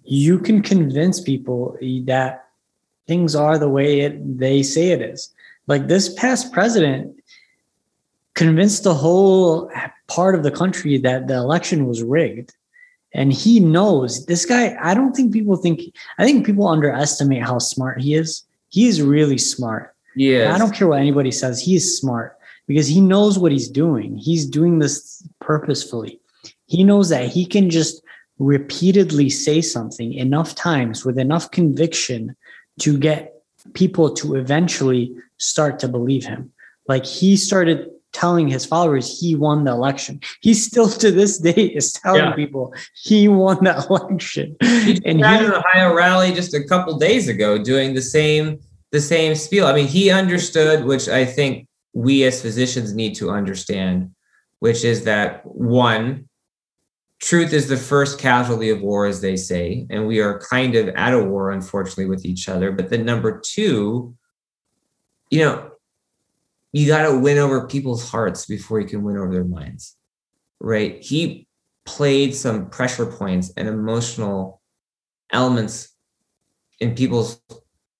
you can convince people that things are the way it, they say it is. Like this past president convinced the whole part of the country that the election was rigged. And he knows this guy i don't think people think i think people underestimate how smart he is. He is really smart. Yeah. i don't care what anybody says he is smart because he knows what he's doing. He's doing this purposefully. He knows that he can just repeatedly say something enough times with enough conviction to get people to eventually start to believe him. Like he started telling his followers he won the election he still to this day is telling Yeah. people he won the election He and had he an Ohio rally just a couple days ago doing the same the same spiel. I mean, he understood, which I think we as physicians need to understand, which is that one, truth is the first casualty of war, as they say, and we are kind of at a war, unfortunately, with each other. But then number two, you know, you got to win over people's hearts before you can win over their minds, right? He played some pressure points and emotional elements in people's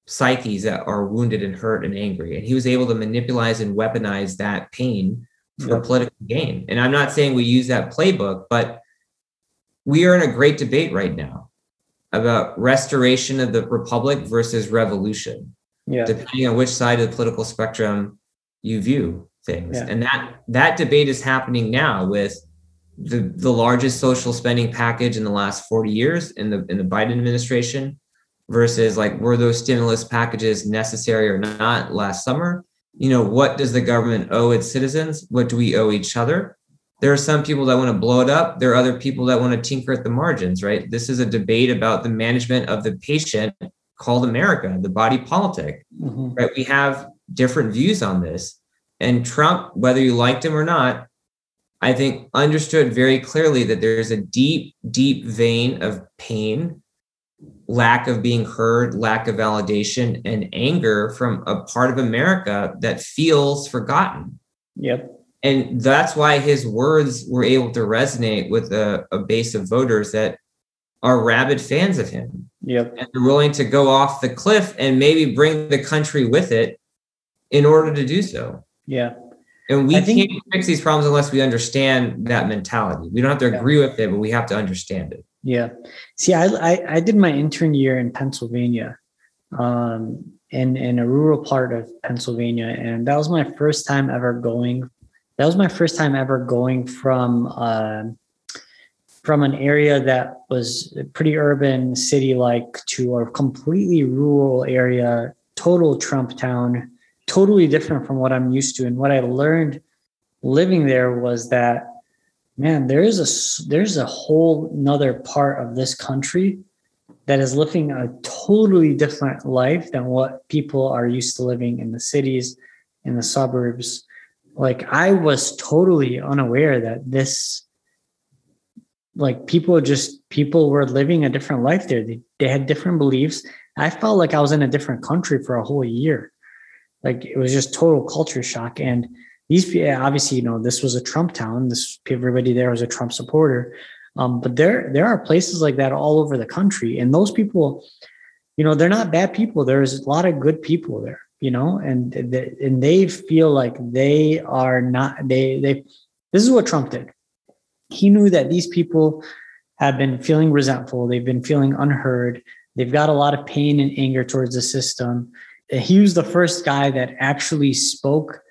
psyches that are wounded and hurt and angry. And he was able to manipulate and weaponize that pain for Yeah. political gain. And I'm not saying we use that playbook, but we are in a great debate right now about restoration of the republic versus revolution, yeah depending on which side of the political spectrum you view things. Yeah. And that that debate is happening now with the, the largest social spending package in the last 40 years in the in the Biden administration versus like were those stimulus packages necessary or not last summer? You know, what does the government owe its citizens? What do we owe each other? There are some people that want to blow it up. There are other people that want to tinker at the margins, right? This is a debate about the management of the patient called America, the body politic Mhm. right? We have different views on this. And Trump, whether you liked him or not, I think understood very clearly that there's a deep, deep vein of pain, lack of being heard, lack of validation, and anger from a part of America that feels forgotten. yep And that's why his words were able to resonate with a, a base of voters that are rabid fans of him yep and they're willing to go off the cliff and maybe bring the country with it in order to do so. yeah And we think- can't fix these problems unless we understand that mentality. We don't have to Yeah. agree with it, but we have to understand it. Yeah. See, I, I, I did my intern year in Pennsylvania, um, in, in a rural part of Pennsylvania. And that was my first time ever going. That was my first time ever going from, uh, from an area that was pretty urban, city like, to a completely rural area, total Trump town, totally different from what I'm used to. And what I learned living there was that man, there is a there's a whole another part of this country that is living a totally different life than what people are used to living in the cities, in the suburbs. Like I was totally unaware that this like people just people were living a different life there. They, they had different beliefs. I felt like I was in a different country for a whole year. Like it was just total culture shock. And these obviously, you know, this was a Trump town. This everybody there was a Trump supporter. Um, but there there are places like that all over the country, and those people, you know, they're not bad people. There's a lot of good people there, you know, and and they feel like they are not they they. This is what Trump did. He knew that these people have been feeling resentful. They've been feeling unheard. They've got a lot of pain and anger towards the system. He was the first guy that actually spoke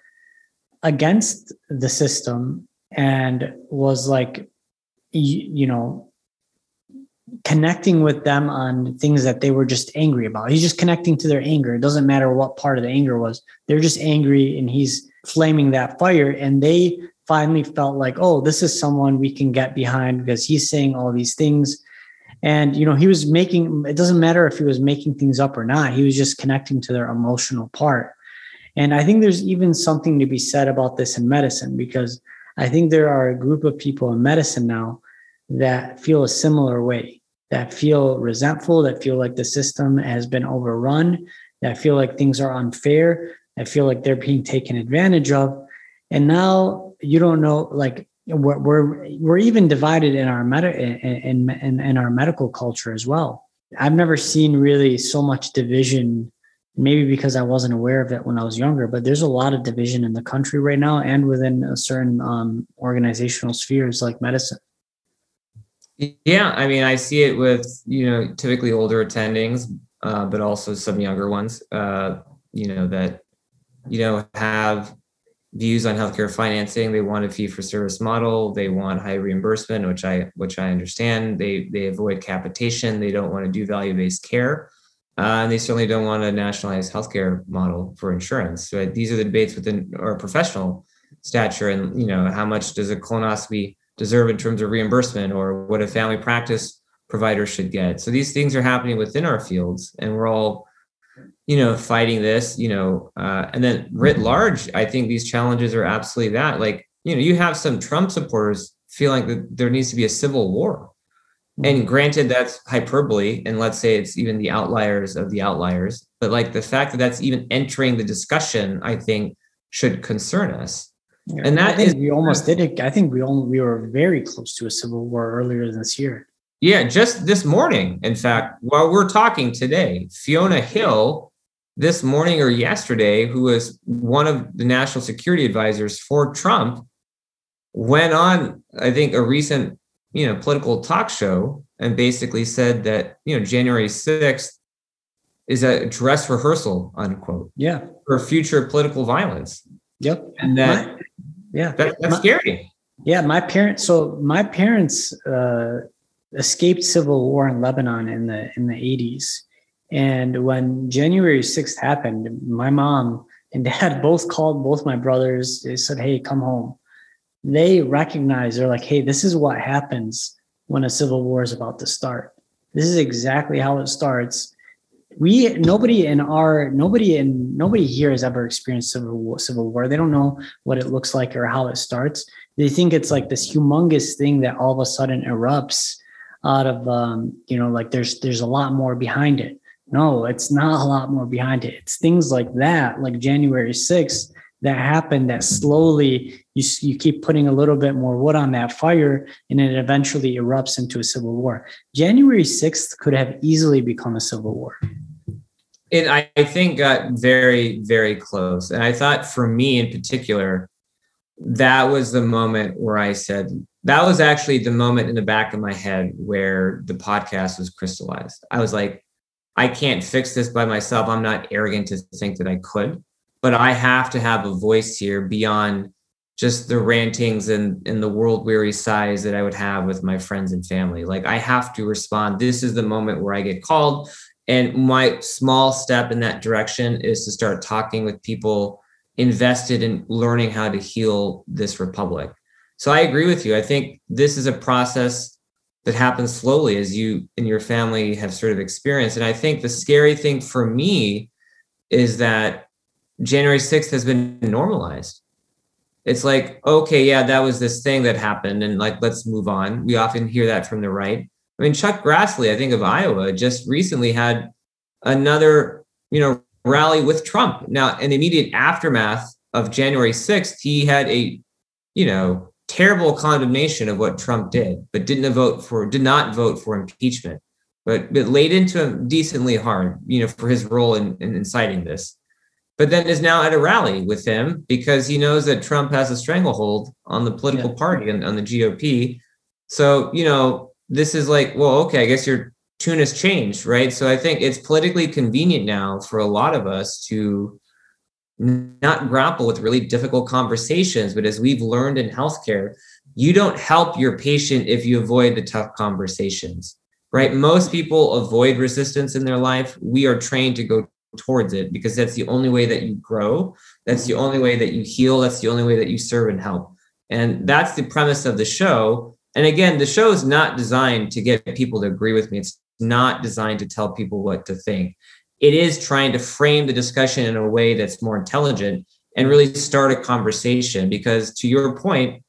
against the system and was like you, you know connecting with them on things that they were just angry about. He's just connecting to their anger. It doesn't matter what part of the anger was. They're just angry and he's flaming that fire. And they finally felt like oh this is someone we can get behind because he's saying all these things and you know he was making it doesn't matter if he was making things up or not he was just connecting to their emotional part and I think there's even something to be said about this in medicine because I think there are a group of people in medicine now that feel a similar way, that feel resentful, that feel like the system has been overrun, that feel like things are unfair, that feel like they're being taken advantage of. And now you don't know, like we're we're, we're even divided in our med- in, in, in our medical culture as well. I've never seen really so much division maybe because I wasn't aware of it when I was younger, but there's a lot of division in the country right now and within certain um, organizational spheres like medicine. Yeah, I mean, I see it with you know typically older attendings, uh, but also some younger ones. Uh, you know that you know have views on healthcare financing. They want a fee for service model. They want high reimbursement, which I which I understand. They they avoid capitation. They don't want to do value based care. Uh, and they certainly don't want a nationalized healthcare model for insurance. So these are the debates within our professional stature, and you know how much does a colonoscopy deserve in terms of reimbursement, or what a family practice provider should get. So these things are happening within our fields, and we're all, you know, fighting this. You know, uh, and then writ large, I think these challenges are absolutely that. Like you know, you have some Trump supporters feeling that there needs to be a civil war and granted that's hyperbole and let's say it's even the outliers of the outliers but like the fact that that's even entering the discussion i think should concern us yeah, and that is we almost did it i think we only we were very close to a civil war earlier this year yeah just this morning in fact while we're talking today fiona hill this morning or yesterday who was one of the national security advisors for trump went on i think a recent you know, political talk show and basically said that, you know, January 6th is a dress rehearsal, unquote. Yeah. For future political violence. Yep. And that, my, yeah, that, that's my, scary. Yeah. My parents, so my parents uh, escaped civil war in Lebanon in the, in the 80s. And when January 6th happened, my mom and dad both called both my brothers. They said, Hey, come home they recognize they're like, hey, this is what happens when a civil war is about to start. This is exactly how it starts. We nobody in our nobody in nobody here has ever experienced civil war, civil war. They don't know what it looks like or how it starts. They think it's like this humongous thing that all of a sudden erupts out of um, you know like there's there's a lot more behind it. No, it's not a lot more behind it. It's things like that, like January 6th, that happened that slowly you, you keep putting a little bit more wood on that fire and it eventually erupts into a civil war. January 6th could have easily become a civil war. It, I, I think, got very, very close. And I thought for me in particular, that was the moment where I said, that was actually the moment in the back of my head where the podcast was crystallized. I was like, I can't fix this by myself. I'm not arrogant to think that I could but I have to have a voice here beyond just the rantings and, and the world weary sighs that I would have with my friends and family. Like I have to respond. This is the moment where I get called. And my small step in that direction is to start talking with people invested in learning how to heal this republic. So I agree with you. I think this is a process that happens slowly as you and your family have sort of experienced. And I think the scary thing for me is that January 6th has been normalized. It's like, okay, yeah, that was this thing that happened, and like, let's move on. We often hear that from the right. I mean, Chuck Grassley, I think of Iowa, just recently had another, you know, rally with Trump. Now, in the immediate aftermath of January 6th, he had a, you know, terrible condemnation of what Trump did, but didn't vote for, did not vote for impeachment, but, but laid into him decently hard, you know, for his role in, in inciting this. But then is now at a rally with him because he knows that Trump has a stranglehold on the political yeah. party and on the GOP. So, you know, this is like, well, okay, I guess your tune has changed, right? So I think it's politically convenient now for a lot of us to not grapple with really difficult conversations. But as we've learned in healthcare, you don't help your patient if you avoid the tough conversations, right? Most people avoid resistance in their life. We are trained to go towards it because that's the only way that you grow. That's the only way that you heal. That's the only way that you serve and help. And that's the premise of the show. And again, the show is not designed to get people to agree with me. It's not designed to tell people what to think it is trying to frame the discussion in a way that's more intelligent and really start a conversation. Because to your point,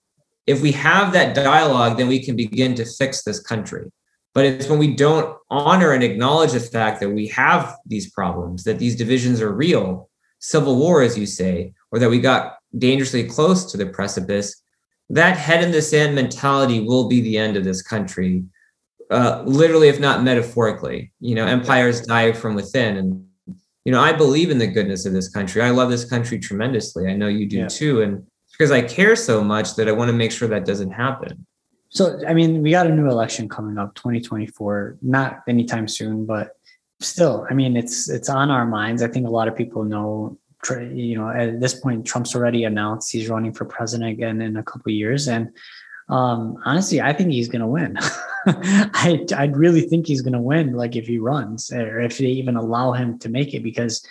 if we have that dialogue, then we can begin to fix this country. But it's when we don't honor and acknowledge the fact that we have these problems, that these divisions are real, civil war, as you say, or that we got dangerously close to the precipice, that head in the sand mentality will be the end of this country uh, literally, if not metaphorically. You know, empires die from within. And, you know, I believe in the goodness of this country. I love this country tremendously. I know you do yeah. too. And because I care so much that I want to make sure that doesn't happen. So, I mean, we got a new election coming up, 2024, not anytime soon, but still, I mean, it's it's on our minds. I think a lot of people know you know at this point trump's already announced he's running for president again in a couple years and um, honestly, I think he's going to win. I I really think he's going to win. Like if he runs, or if they even allow him to make it, because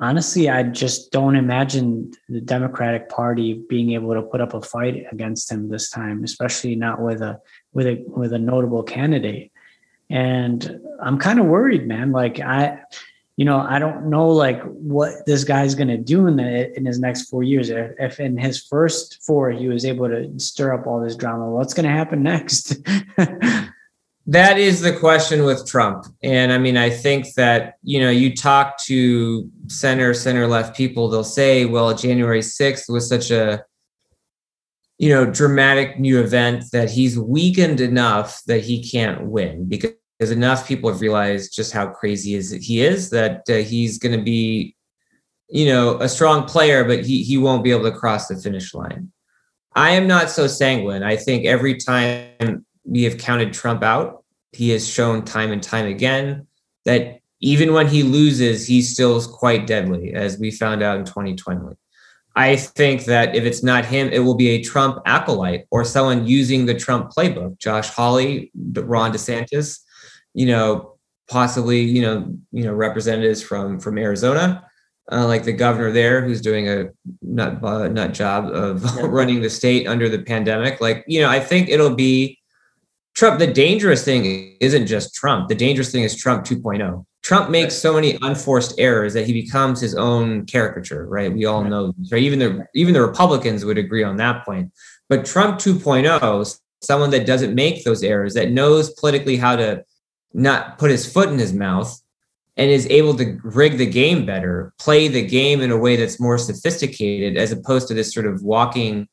honestly, I just don't imagine the Democratic Party being able to put up a fight against him this time, especially not with a with a with a notable candidate. And I'm kind of worried, man. Like I you know, I don't know like what this guy's going to do in the in his next four years. If, if in his first four he was able to stir up all this drama, what's going to happen next? that is the question with Trump, and I mean, I think that you know, you talk to center, center left people, they'll say, "Well, January sixth was such a you know dramatic new event that he's weakened enough that he can't win because." Because enough people have realized just how crazy is he is that uh, he's going to be you know a strong player but he he won't be able to cross the finish line. I am not so sanguine. I think every time we have counted trump out he has shown time and time again that even when he loses he still is quite deadly as we found out in 2020 I think that if it's not him, it will be a Trump acolyte or someone using the Trump playbook. Josh Hawley, Ron DeSantis, you know, possibly, you know, you know, representatives from from Arizona, uh, like the governor there, who's doing a nut uh, nut job of yeah. running the state under the pandemic. Like, you know, I think it'll be Trump. The dangerous thing isn't just Trump. The dangerous thing is Trump 2.0. Trump makes so many unforced errors that he becomes his own caricature, right? We all know this, right? Even the even the Republicans would agree on that point. But Trump 2.0, someone that doesn't make those errors, that knows politically how to not put his foot in his mouth and is able to rig the game better, play the game in a way that's more sophisticated as opposed to this sort of walking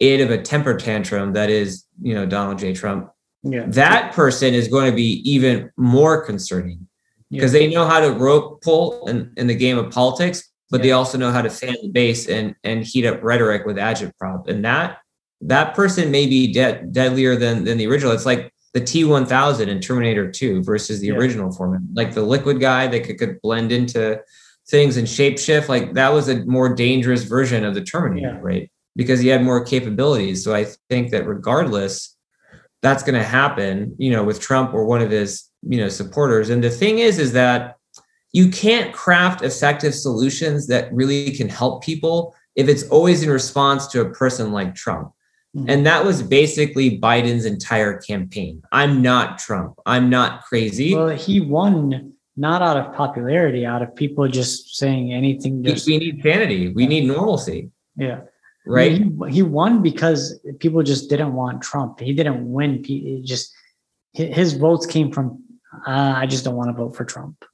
id of a temper tantrum that is, you know, Donald J. Trump. Yeah. That person is going to be even more concerning because yeah. they know how to rope pull in, in the game of politics, but yeah. they also know how to fan the base and and heat up rhetoric with agitprop. And that that person may be dead, deadlier than than the original. It's like the T1000 in Terminator 2 versus the yeah. original format. Like the liquid guy that could, could blend into things and shapeshift, like that was a more dangerous version of the Terminator, yeah. right? Because he had more capabilities. So I think that regardless, that's going to happen, you know, with Trump or one of his, you know, supporters. And the thing is, is that you can't craft effective solutions that really can help people if it's always in response to a person like Trump Mm-hmm. And that was basically Biden's entire campaign. I'm not Trump. I'm not crazy. Well, he won not out of popularity, out of people just saying anything. Just, we need sanity. We need normalcy. Yeah. Right. I mean, he, he, won because people just didn't want Trump. He didn't win. He just his votes came from. Uh, I just don't want to vote for Trump.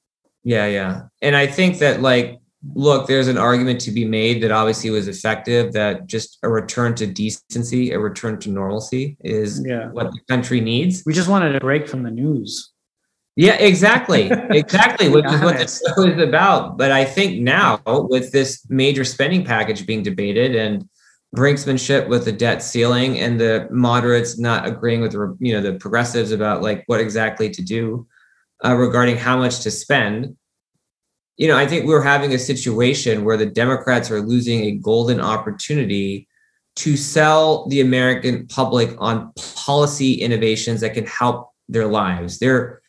Yeah, yeah, and I think that like look, there's an argument to be made that obviously was effective, that just a return to decency, a return to normalcy is yeah. what the country needs. We just wanted a break from the news. Yeah, exactly. Exactly, which is what this show is about. But I think now, with this major spending package being debated and brinksmanship with the debt ceiling and the moderates not agreeing with the you know the progressives about like what exactly to do uh, regarding how much to spend you know, I think we're having a situation where the Democrats are losing a golden opportunity to sell the American public on policy innovations that can help their lives. They're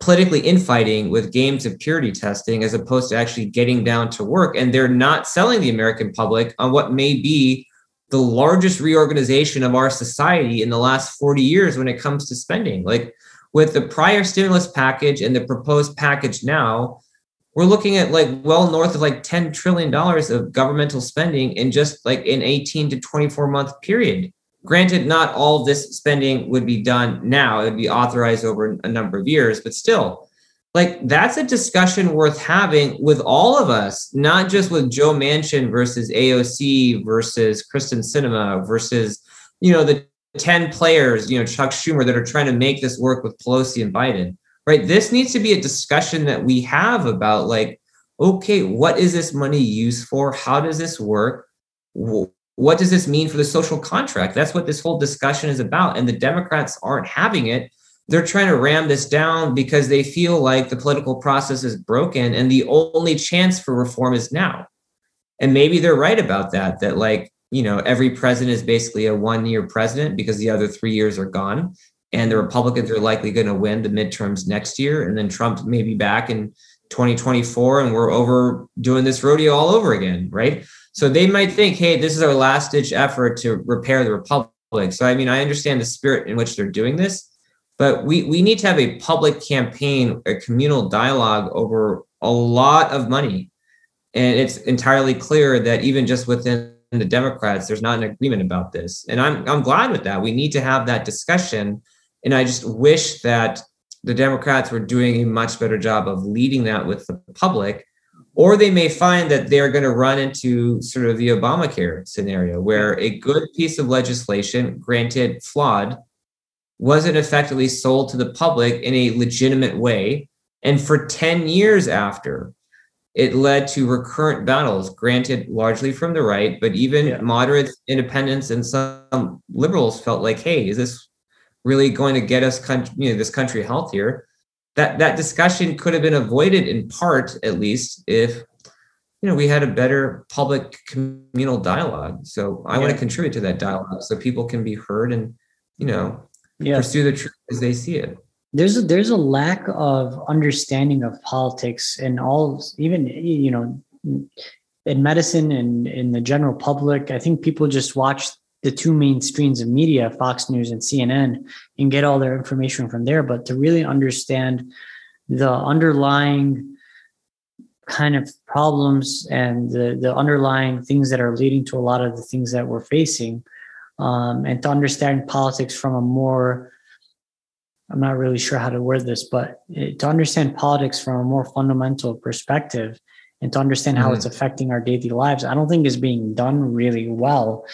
politically infighting with games of purity testing as opposed to actually getting down to work. And they're not selling the American public on what may be the largest reorganization of our society in the last 40 years when it comes to spending. Like with the prior stimulus package and the proposed package now, we're looking at like well north of like 10 trillion dollars of governmental spending in just like an 18 to 24 month period. Granted not all this spending would be done now it would be authorized over a number of years but still like that's a discussion worth having with all of us not just with joe manchin versus aoc versus kyrsten sinema versus you know the 10 players you know chuck schumer that are trying to make this work with pelosi and biden right? This needs to be a discussion that we have about like, okay, what is this money used for? How does this work? What does this mean for the social contract? That's what this whole discussion is about. And the Democrats aren't having it. They're trying to ram this down because they feel like the political process is broken and the only chance for reform is now. And maybe they're right about that, that like, you know, every president is basically a one year president because the other three years are gone and the Republicans are likely going to win the midterms next year, and then Trump may be back in 2024, and we're over doing this rodeo all over again, right? So they might think, hey, this is our last ditch effort to repair the republic. So I mean, I understand the spirit in which they're doing this, but we we need to have a public campaign, a communal dialogue over a lot of money, and it's entirely clear that even just within the Democrats, there's not an agreement about this, and I'm I'm glad with that. We need to have that discussion and I just wish that the Democrats were doing a much better job of leading that with the public. Or they may find that they're going to run into sort of the Obamacare scenario where a good piece of legislation, granted flawed, wasn't effectively sold to the public in a legitimate way. And for 10 years after, it led to recurrent battles, granted largely from the right, but even yeah. moderates, independents, and some liberals felt like, hey, is this really going to get us country, you know, this country healthier. That that discussion could have been avoided in part, at least, if you know we had a better public communal dialogue. So I yeah. want to contribute to that dialogue so people can be heard and you know yeah. pursue the truth as they see it. There's a, there's a lack of understanding of politics and all even you know in medicine and in the general public. I think people just watch the two main streams of media, Fox News and CNN, and get all their information from there. But to really understand the underlying kind of problems and the, the underlying things that are leading to a lot of the things that we're facing, um, and to understand politics from a more I'm not really sure how to word this, but to understand politics from a more fundamental perspective and to understand how mm-hmm. it's affecting our daily lives, I don't think is being done really well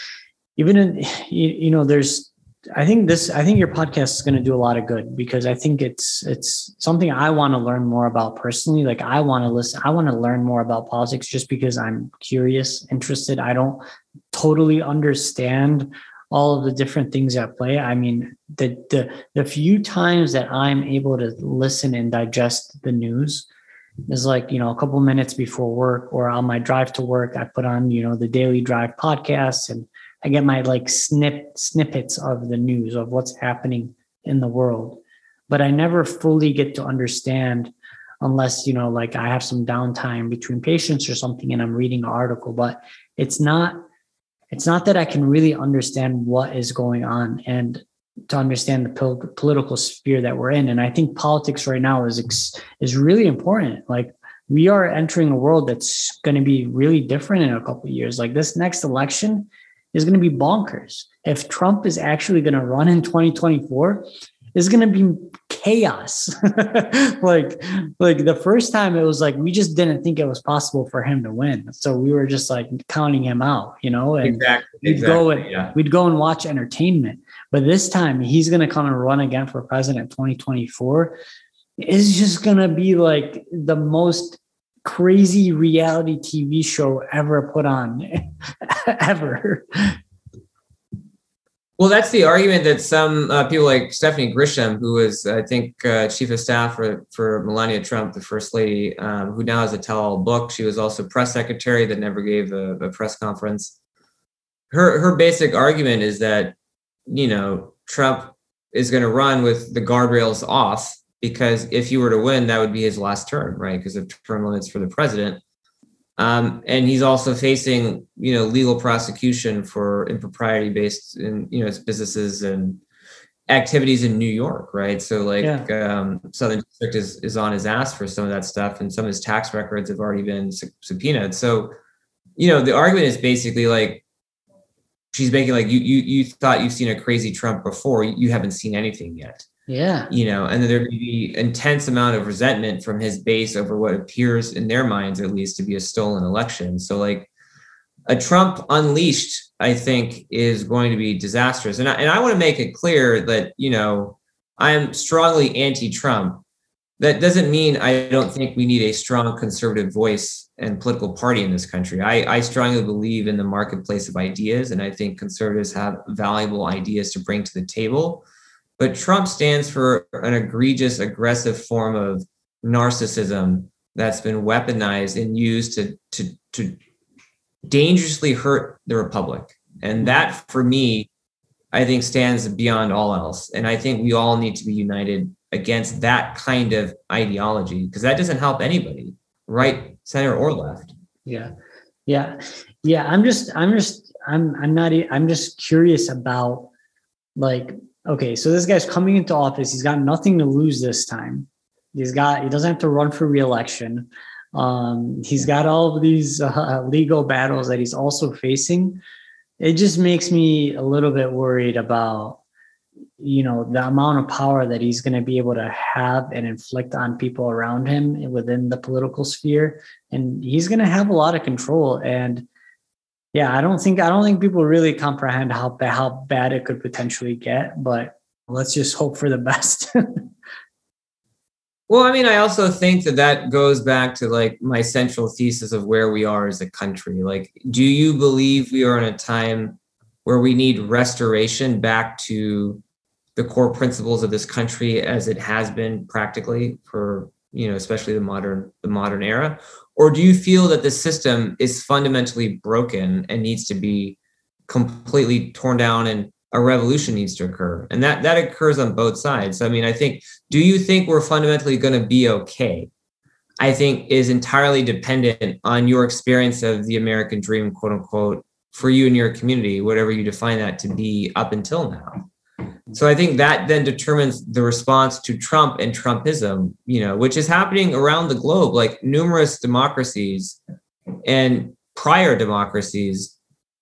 even in you, you know there's I think this I think your podcast is going to do a lot of good because I think it's it's something I want to learn more about personally. Like I want to listen I want to learn more about politics just because I'm curious interested. I don't totally understand all of the different things at play. I mean the the the few times that I'm able to listen and digest the news is like you know a couple minutes before work or on my drive to work I put on you know the daily drive podcast and I get my like snip snippets of the news of what's happening in the world, but I never fully get to understand unless you know like I have some downtime between patients or something and I'm reading an article. But it's not it's not that I can really understand what is going on and to understand the pol- political sphere that we're in. And I think politics right now is is really important. Like we are entering a world that's going to be really different in a couple of years. Like this next election is going to be bonkers. If Trump is actually going to run in 2024, is going to be chaos. like, like the first time it was like we just didn't think it was possible for him to win, so we were just like counting him out, you know. And exactly. We'd exactly, go and yeah. we'd go and watch entertainment, but this time he's going to come and run again for president 2024. It's just going to be like the most crazy reality TV show ever put on, ever. Well, that's the argument that some uh, people like Stephanie Grisham, who was, I think, uh, chief of staff for, for Melania Trump, the first lady, um, who now has a tell-all book. She was also press secretary that never gave a, a press conference. Her her basic argument is that, you know, Trump is going to run with the guardrails off because if he were to win, that would be his last term, right? Because of term limits for the president. Um, and he's also facing, you know, legal prosecution for impropriety based in, you know, his businesses and activities in New York, right? So like yeah. um, Southern District is is on his ass for some of that stuff, and some of his tax records have already been subpoenaed. So, you know, the argument is basically like she's making like you you you thought you've seen a crazy Trump before, you haven't seen anything yet. Yeah. You know, and then there may be intense amount of resentment from his base over what appears in their minds, at least, to be a stolen election. So, like, a Trump unleashed, I think, is going to be disastrous. And I, and I want to make it clear that, you know, I'm strongly anti Trump. That doesn't mean I don't think we need a strong conservative voice and political party in this country. I, I strongly believe in the marketplace of ideas, and I think conservatives have valuable ideas to bring to the table but Trump stands for an egregious, aggressive form of narcissism that's been weaponized and used to, to, to dangerously hurt the republic. And that, for me, I think stands beyond all else. And I think we all need to be united against that kind of ideology because that doesn't help anybody, right, center or left. Yeah, yeah, yeah. I'm just, I'm just, I'm, I'm not, I'm just curious about like okay, so this guy's coming into office. He's got nothing to lose this time. He's got he doesn't have to run for reelection. Um, he's got all of these uh, legal battles that he's also facing. It just makes me a little bit worried about you know the amount of power that he's going to be able to have and inflict on people around him within the political sphere and he's going to have a lot of control and yeah, I don't think I don't think people really comprehend how how bad it could potentially get, but let's just hope for the best. well, I mean, I also think that that goes back to like my central thesis of where we are as a country. Like, do you believe we are in a time where we need restoration back to the core principles of this country as it has been practically for you know especially the modern the modern era or do you feel that the system is fundamentally broken and needs to be completely torn down and a revolution needs to occur? And that that occurs on both sides. I mean i think do you think we're fundamentally going to be okay? I think is entirely dependent on your experience of the american dream quote unquote for you and your community whatever you define that to be up until now so I think that then determines the response to Trump and Trumpism, you know, which is happening around the globe. Like numerous democracies and prior democracies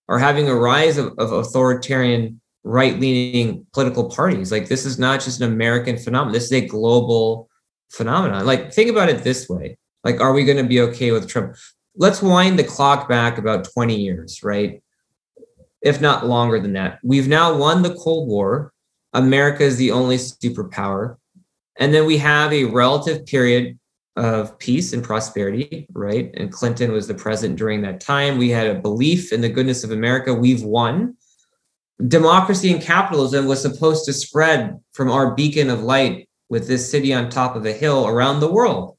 are having a rise of, of authoritarian right-leaning political parties. Like this is not just an American phenomenon. This is a global phenomenon. Like think about it this way. Like, are we going to be okay with Trump? Let's wind the clock back about 20 years, right? If not longer than that. We've now won the Cold War America is the only superpower. And then we have a relative period of peace and prosperity, right? And Clinton was the president during that time. We had a belief in the goodness of America. We've won. Democracy and capitalism was supposed to spread from our beacon of light with this city on top of a hill around the world.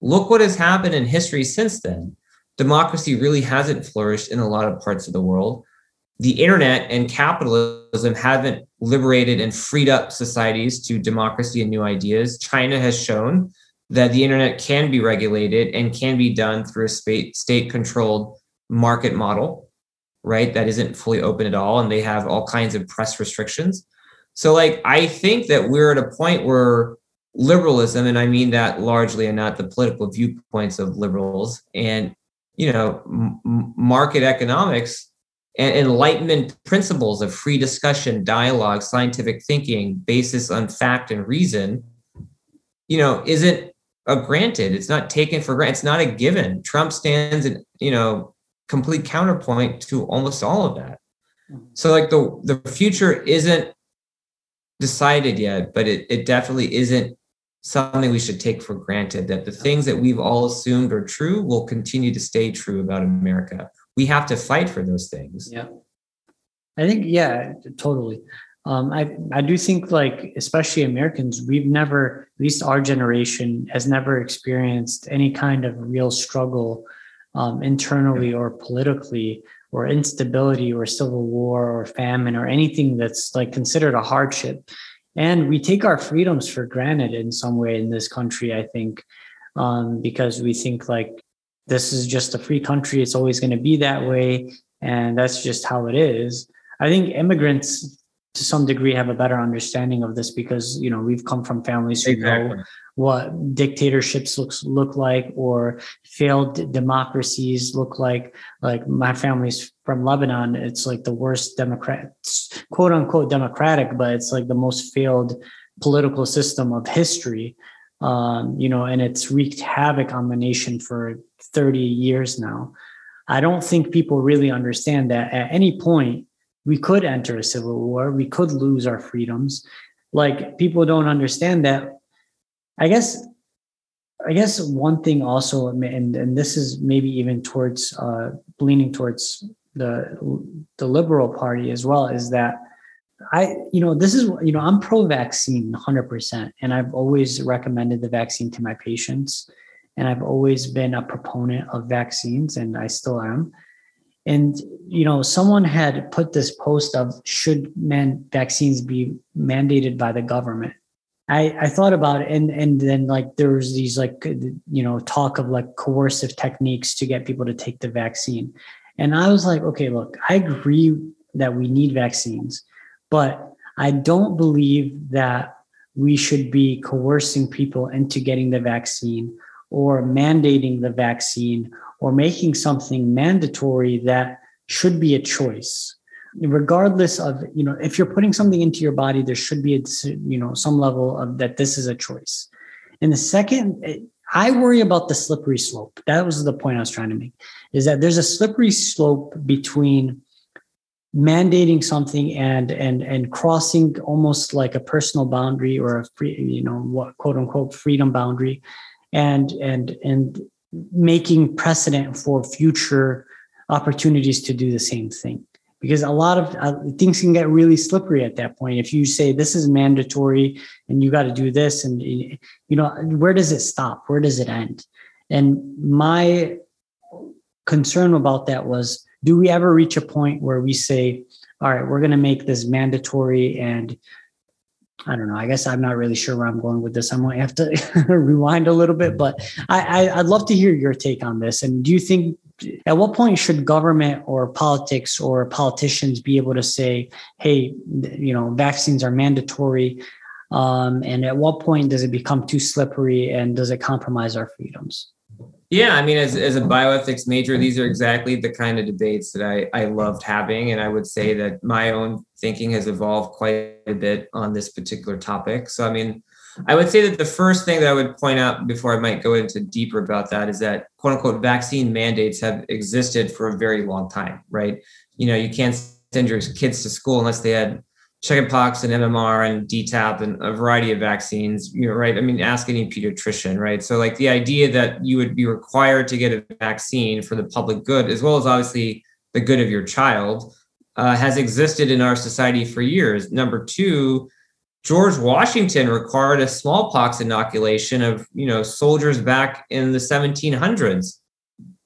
Look what has happened in history since then. Democracy really hasn't flourished in a lot of parts of the world the internet and capitalism haven't liberated and freed up societies to democracy and new ideas. China has shown that the internet can be regulated and can be done through a state controlled market model, right? That isn't fully open at all. And they have all kinds of press restrictions. So, like, I think that we're at a point where liberalism, and I mean that largely and not the political viewpoints of liberals, and, you know, m- market economics and enlightenment principles of free discussion, dialogue, scientific thinking, basis on fact and reason, you know, isn't a granted. It's not taken for granted. It's not a given. Trump stands in, you know, complete counterpoint to almost all of that. Mm-hmm. So like the the future isn't decided yet, but it, it definitely isn't something we should take for granted that the things that we've all assumed are true will continue to stay true about America. We have to fight for those things. Yeah. I think, yeah, totally. Um, I, I do think like, especially Americans, we've never, at least our generation has never experienced any kind of real struggle um, internally or politically or instability or civil war or famine or anything that's like considered a hardship and we take our freedoms for granted in some way in this country i think um, because we think like this is just a free country. It's always going to be that way. And that's just how it is. I think immigrants to some degree have a better understanding of this because you know we've come from families who exactly. know what dictatorships looks look like or failed democracies look like. Like my family's from lebanon. It's like the worst democrat quote unquote democratic but it's like the most failed political system of history. Um, you know and it's wreaked havoc on the nation for 30 years now. I don't think people really understand that at any point we could enter a civil war we could lose our freedoms. Like people don't understand that. I guess I guess one thing also, and and this is maybe even towards uh, leaning towards the the liberal party as well, is that I you know this is you know I'm pro vaccine 100, percent and I've always recommended the vaccine to my patients, and I've always been a proponent of vaccines, and I still am. And you know, someone had put this post of should man vaccines be mandated by the government I, I thought about it and and then like there was these like uh, you know talk of like coercive techniques to get people to take the vaccine and i was like okay look i agree that we need vaccines but i don't believe that we should be coercing people into getting the vaccine or mandating the vaccine or making something mandatory that should be a choice. Regardless of you know if you're putting something into your body there should be a you know some level of that this is a choice. And the second i worry about the slippery slope. That was the point i was trying to make is that there's a slippery slope between mandating something and and and crossing almost like a personal boundary or a free you know what quote unquote freedom boundary and and and making precedent for future opportunities to do the same thing. Because a lot of uh, things can get really slippery at that point. If you say this is mandatory and you got to do this and you know where does it stop? Where does it end? And my concern about that was do we ever reach a point where we say all right we're going to make this mandatory and I don't know. I guess I'm not really sure where I'm going with this. I might have to rewind a little bit, but I, I, would love to hear your take on this. And do you think at what point should government or politics or politicians be able to say, hey, you know, vaccines are mandatory? Um, and at what point does it become too slippery and does it compromise our freedoms? Yeah, I mean, as, as a bioethics major, these are exactly the kind of debates that I, I loved having. And I would say that my own thinking has evolved quite a bit on this particular topic. So, I mean, I would say that the first thing that I would point out before I might go into deeper about that is that quote unquote vaccine mandates have existed for a very long time, right? You know, you can't send your kids to school unless they had chickenpox and MMR and DTaP and a variety of vaccines, you know, right? I mean, ask any pediatrician, right? So, like the idea that you would be required to get a vaccine for the public good, as well as obviously the good of your child, uh, has existed in our society for years. Number two, George Washington required a smallpox inoculation of you know soldiers back in the 1700s,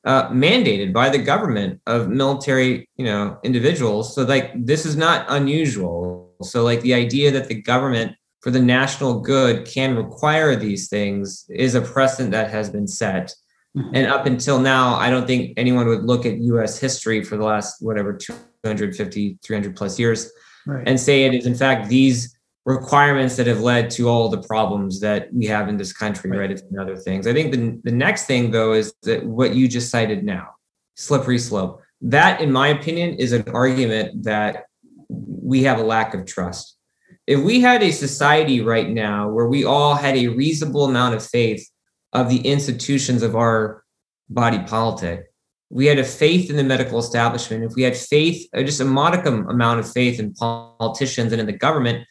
uh, mandated by the government of military you know individuals. So like this is not unusual. So like the idea that the government for the national good can require these things is a precedent that has been set. Mm-hmm. And up until now, I don't think anyone would look at US history for the last, whatever, 250, 300 plus years right. and say it is, in fact, these requirements that have led to all the problems that we have in this country, right? right? It's other things. I think the, the next thing, though, is that what you just cited now slippery slope. That, in my opinion, is an argument that we have a lack of trust. If we had a society right now where we all had a reasonable amount of faith of the institutions of our body politic, we had a faith in the medical establishment, if we had faith, uh, just a modicum amount of faith in politicians and in the government,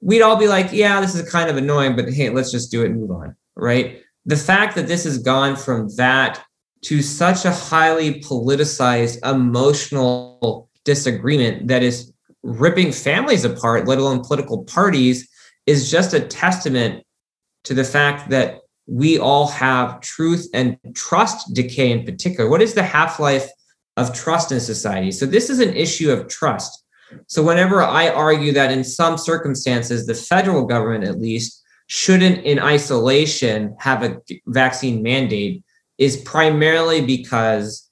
we'd all be like, yeah, this is kind of annoying, but hey, let's just do it and move on. Right. The fact that this has gone from that to such a highly politicized, emotional disagreement that is ripping families apart, let alone political parties, is just a testament to the fact that we all have truth and trust decay in particular. What is the half life of trust in society? So, this is an issue of trust. So, whenever I argue that in some circumstances, the federal government at least shouldn't in isolation have a vaccine mandate, is primarily because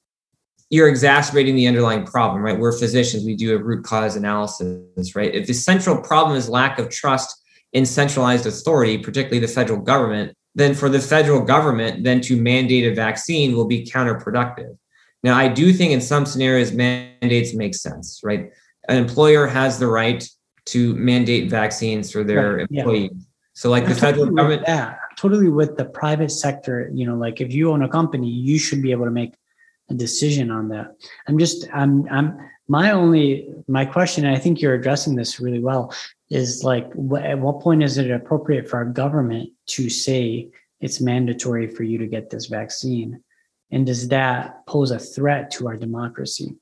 you're exacerbating the underlying problem, right? We're physicians, we do a root cause analysis, right? If the central problem is lack of trust in centralized authority, particularly the federal government, then for the federal government then to mandate a vaccine will be counterproductive. Now, I do think in some scenarios mandates make sense, right? An employer has the right to mandate vaccines for their right, employees. Yeah. So, like I'm the federal government, that totally with the private sector. You know, like if you own a company, you should be able to make a decision on that. I'm just, I'm, I'm. My only, my question, and I think you're addressing this really well, is like, wh- at what point is it appropriate for our government to say it's mandatory for you to get this vaccine? And does that pose a threat to our democracy?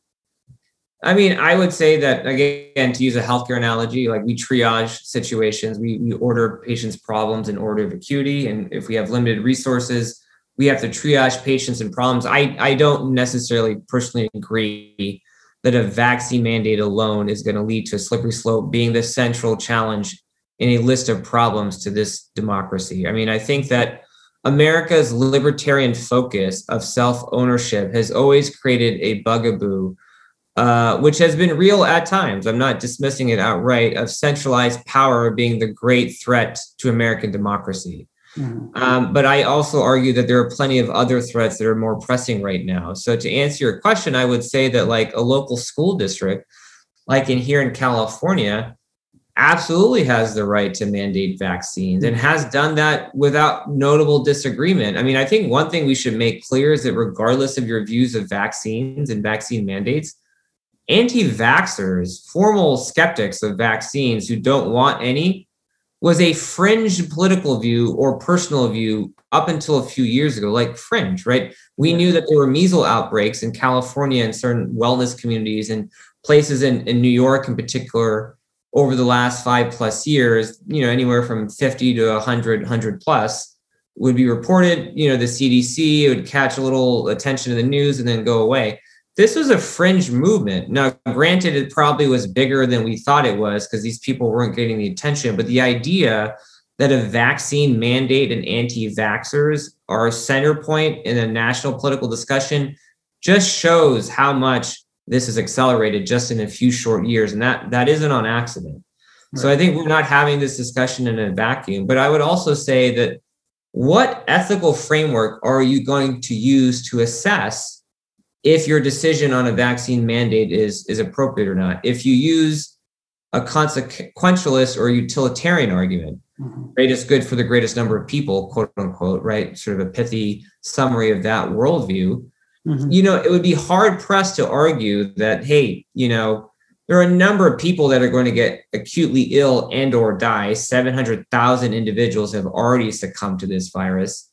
I mean, I would say that again, to use a healthcare analogy, like we triage situations, we, we order patients' problems in order of acuity. And if we have limited resources, we have to triage patients and problems. I, I don't necessarily personally agree that a vaccine mandate alone is going to lead to a slippery slope being the central challenge in a list of problems to this democracy. I mean, I think that America's libertarian focus of self ownership has always created a bugaboo, uh, which has been real at times. I'm not dismissing it outright, of centralized power being the great threat to American democracy. Mm-hmm. Um, but I also argue that there are plenty of other threats that are more pressing right now. So to answer your question, I would say that like a local school district, like in here in California, absolutely has the right to mandate vaccines and has done that without notable disagreement. I mean, I think one thing we should make clear is that regardless of your views of vaccines and vaccine mandates, anti vaxxers, formal skeptics of vaccines who don't want any, was a fringe political view or personal view up until a few years ago, like fringe, right? We knew that there were measles outbreaks in California and certain wellness communities and places in, in New York in particular over the last five plus years, you know, anywhere from 50 to 100, 100 plus would be reported. You know, the CDC would catch a little attention in the news and then go away this was a fringe movement. Now, granted, it probably was bigger than we thought it was because these people weren't getting the attention. But the idea that a vaccine mandate and anti vaxxers are a center point in a national political discussion just shows how much this has accelerated just in a few short years. And that, that isn't on accident. Right. So I think we're not having this discussion in a vacuum. But I would also say that what ethical framework are you going to use to assess? If your decision on a vaccine mandate is is appropriate or not. If you use a consequentialist or utilitarian argument, mm-hmm. it's good for the greatest number of people, quote unquote, right? Sort of a pithy summary of that worldview. Mm-hmm. You know, it would be hard pressed to argue that, hey, you know, there are a number of people that are going to get acutely ill and or die 700000 individuals have already succumbed to this virus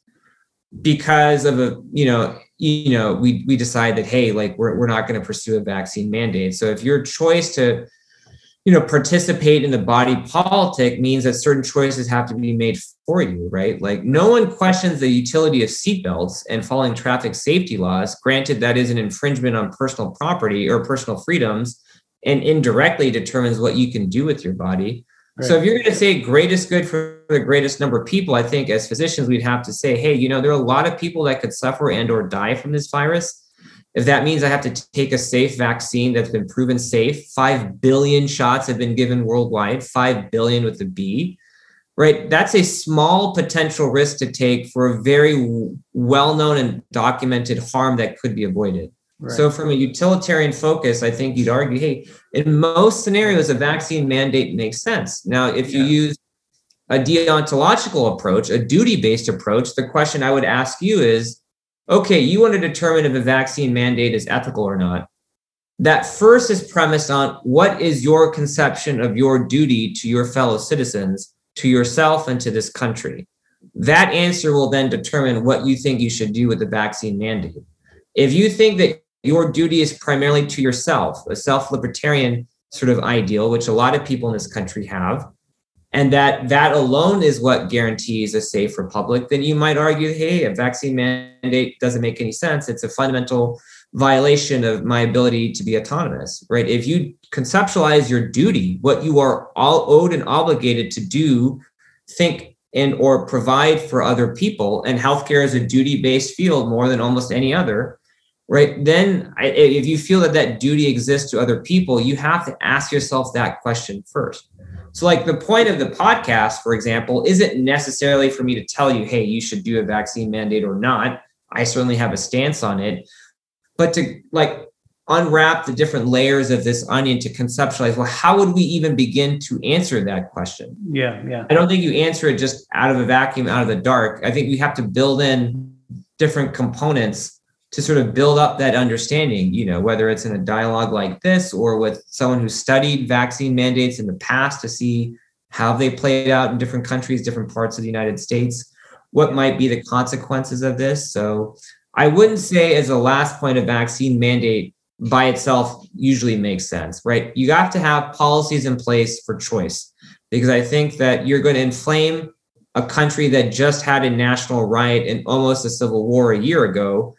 because of a you know you know we we decide that hey like we're, we're not going to pursue a vaccine mandate. So if your choice to you know participate in the body politic means that certain choices have to be made for you right? Like no one questions the utility of seatbelts and following traffic safety laws. Granted that is an infringement on personal property or personal freedoms and indirectly determines what you can do with your body Right. So if you're going to say greatest good for the greatest number of people, I think as physicians we'd have to say, hey, you know, there are a lot of people that could suffer and or die from this virus. If that means I have to take a safe vaccine that's been proven safe, 5 billion shots have been given worldwide, 5 billion with the B, right? That's a small potential risk to take for a very well known and documented harm that could be avoided. Right. So, from a utilitarian focus, I think you'd argue, hey, in most scenarios, a vaccine mandate makes sense. Now, if you yeah. use a deontological approach, a duty based approach, the question I would ask you is okay, you want to determine if a vaccine mandate is ethical or not. That first is premised on what is your conception of your duty to your fellow citizens, to yourself, and to this country. That answer will then determine what you think you should do with the vaccine mandate. If you think that your duty is primarily to yourself, a self libertarian sort of ideal, which a lot of people in this country have, and that that alone is what guarantees a safe republic, then you might argue, hey, a vaccine mandate doesn't make any sense. It's a fundamental violation of my ability to be autonomous, right? If you conceptualize your duty, what you are all owed and obligated to do, think and or provide for other people, and healthcare is a duty-based field more than almost any other, right? Then if you feel that that duty exists to other people you have to ask yourself that question first. So like the point of the podcast for example isn't necessarily for me to tell you hey you should do a vaccine mandate or not. I certainly have a stance on it. But to like unwrap the different layers of this onion to conceptualize well how would we even begin to answer that question? Yeah yeah. I don't think you answer it just out of a vacuum out of the dark. I think we have to build in different components to sort of build up that understanding, you know, whether it's in a dialogue like this or with someone who studied vaccine mandates in the past to see how they played out in different countries, different parts of the United States, what might be the consequences of this. So I wouldn't say as a last point of vaccine mandate by itself usually makes sense, right? You have to have policies in place for choice because I think that you're going to inflame a country that just had a national riot and almost a civil war a year ago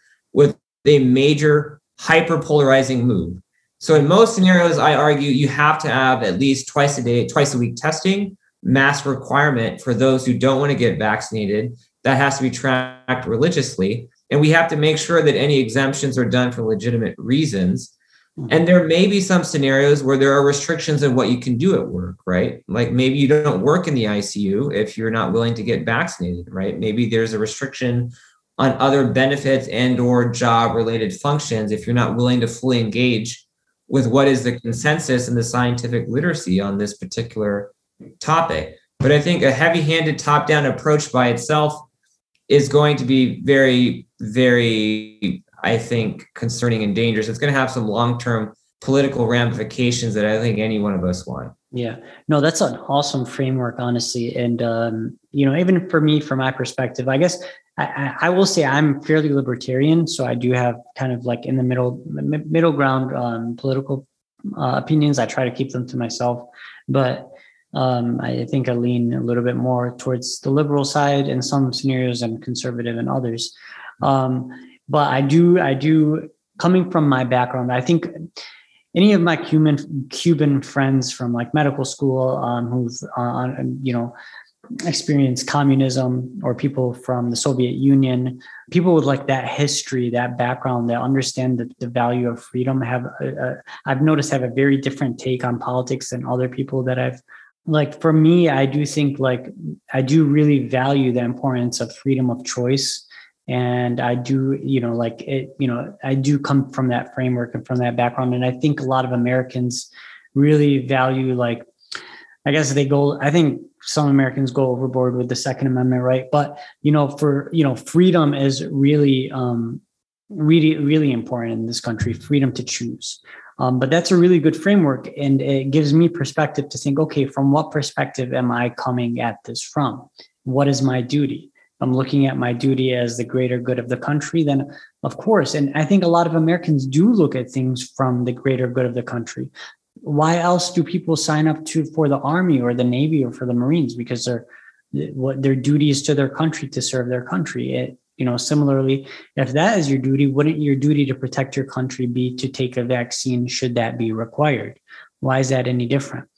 a major hyperpolarizing move. So in most scenarios, I argue you have to have at least twice a day, twice a week testing, mass requirement for those who don't want to get vaccinated. That has to be tracked religiously. And we have to make sure that any exemptions are done for legitimate reasons. Hmm. And there may be some scenarios where there are restrictions of what you can do at work, right? Like maybe you don't work in the ICU if you're not willing to get vaccinated, right? Maybe there's a restriction on other benefits and or job related functions if you're not willing to fully engage with what is the consensus and the scientific literacy on this particular topic. But i think a heavy-handed top-down approach by itself is going to be very very i think concerning and dangerous. It's going to have some long-term political ramifications that i think any one of us want. Yeah. No that's an awesome framework honestly. And um, you know even for me from my perspective i guess I, I, will say I'm fairly libertarian, so I do have kind of like in the middle middle ground um, political uh, opinions. I try to keep them to myself, but um, I think I lean a little bit more towards the liberal side in some scenarios and conservative in others. Um, but I do, I do, coming from my background, I think any of my Cuban Cuban friends from like medical school um, who've uh, you know experienced communism or people from the Soviet Union, people with like that history, that background, that understand the, the value of freedom have, a, a, I've noticed have a very different take on politics than other people that I've like for me, I do think like I do really value the importance of freedom of choice. And I do, you know, like it, you know, I do come from that framework and from that background. And I think a lot of Americans really value like I guess they go, I think some Americans go overboard with the Second Amendment, right? But you know, for you know, freedom is really, um, really, really important in this country. Freedom to choose. Um, but that's a really good framework, and it gives me perspective to think. Okay, from what perspective am I coming at this from? What is my duty? I'm looking at my duty as the greater good of the country, then of course, and I think a lot of Americans do look at things from the greater good of the country why else do people sign up to for the army or the navy or for the marines? Because they're what their duty is to their country to serve their country. It, you know similarly if that is your duty wouldn't your duty to protect your country be to take a vaccine should that be required? Why is that any different?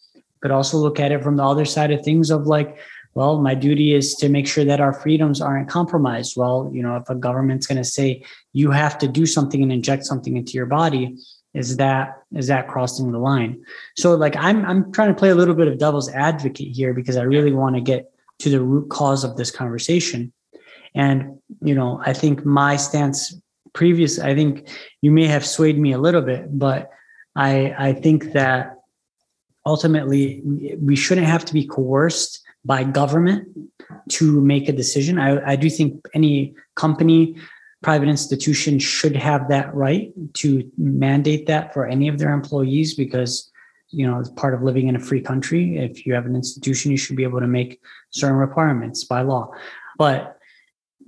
But also look at it from the other side of things of like, well, my duty is to make sure that our freedoms aren't compromised. Well, you know, if a government's going to say you have to do something and inject something into your body, is that is that crossing the line? So like I'm I'm trying to play a little bit of devil's advocate here because I really want to get to the root cause of this conversation. And you know, I think my stance previous, I think you may have swayed me a little bit, but I I think that ultimately we shouldn't have to be coerced by government to make a decision. I, I do think any company, private institution should have that right to mandate that for any of their employees because you know it's part of living in a free country. If you have an institution, you should be able to make certain requirements by law. But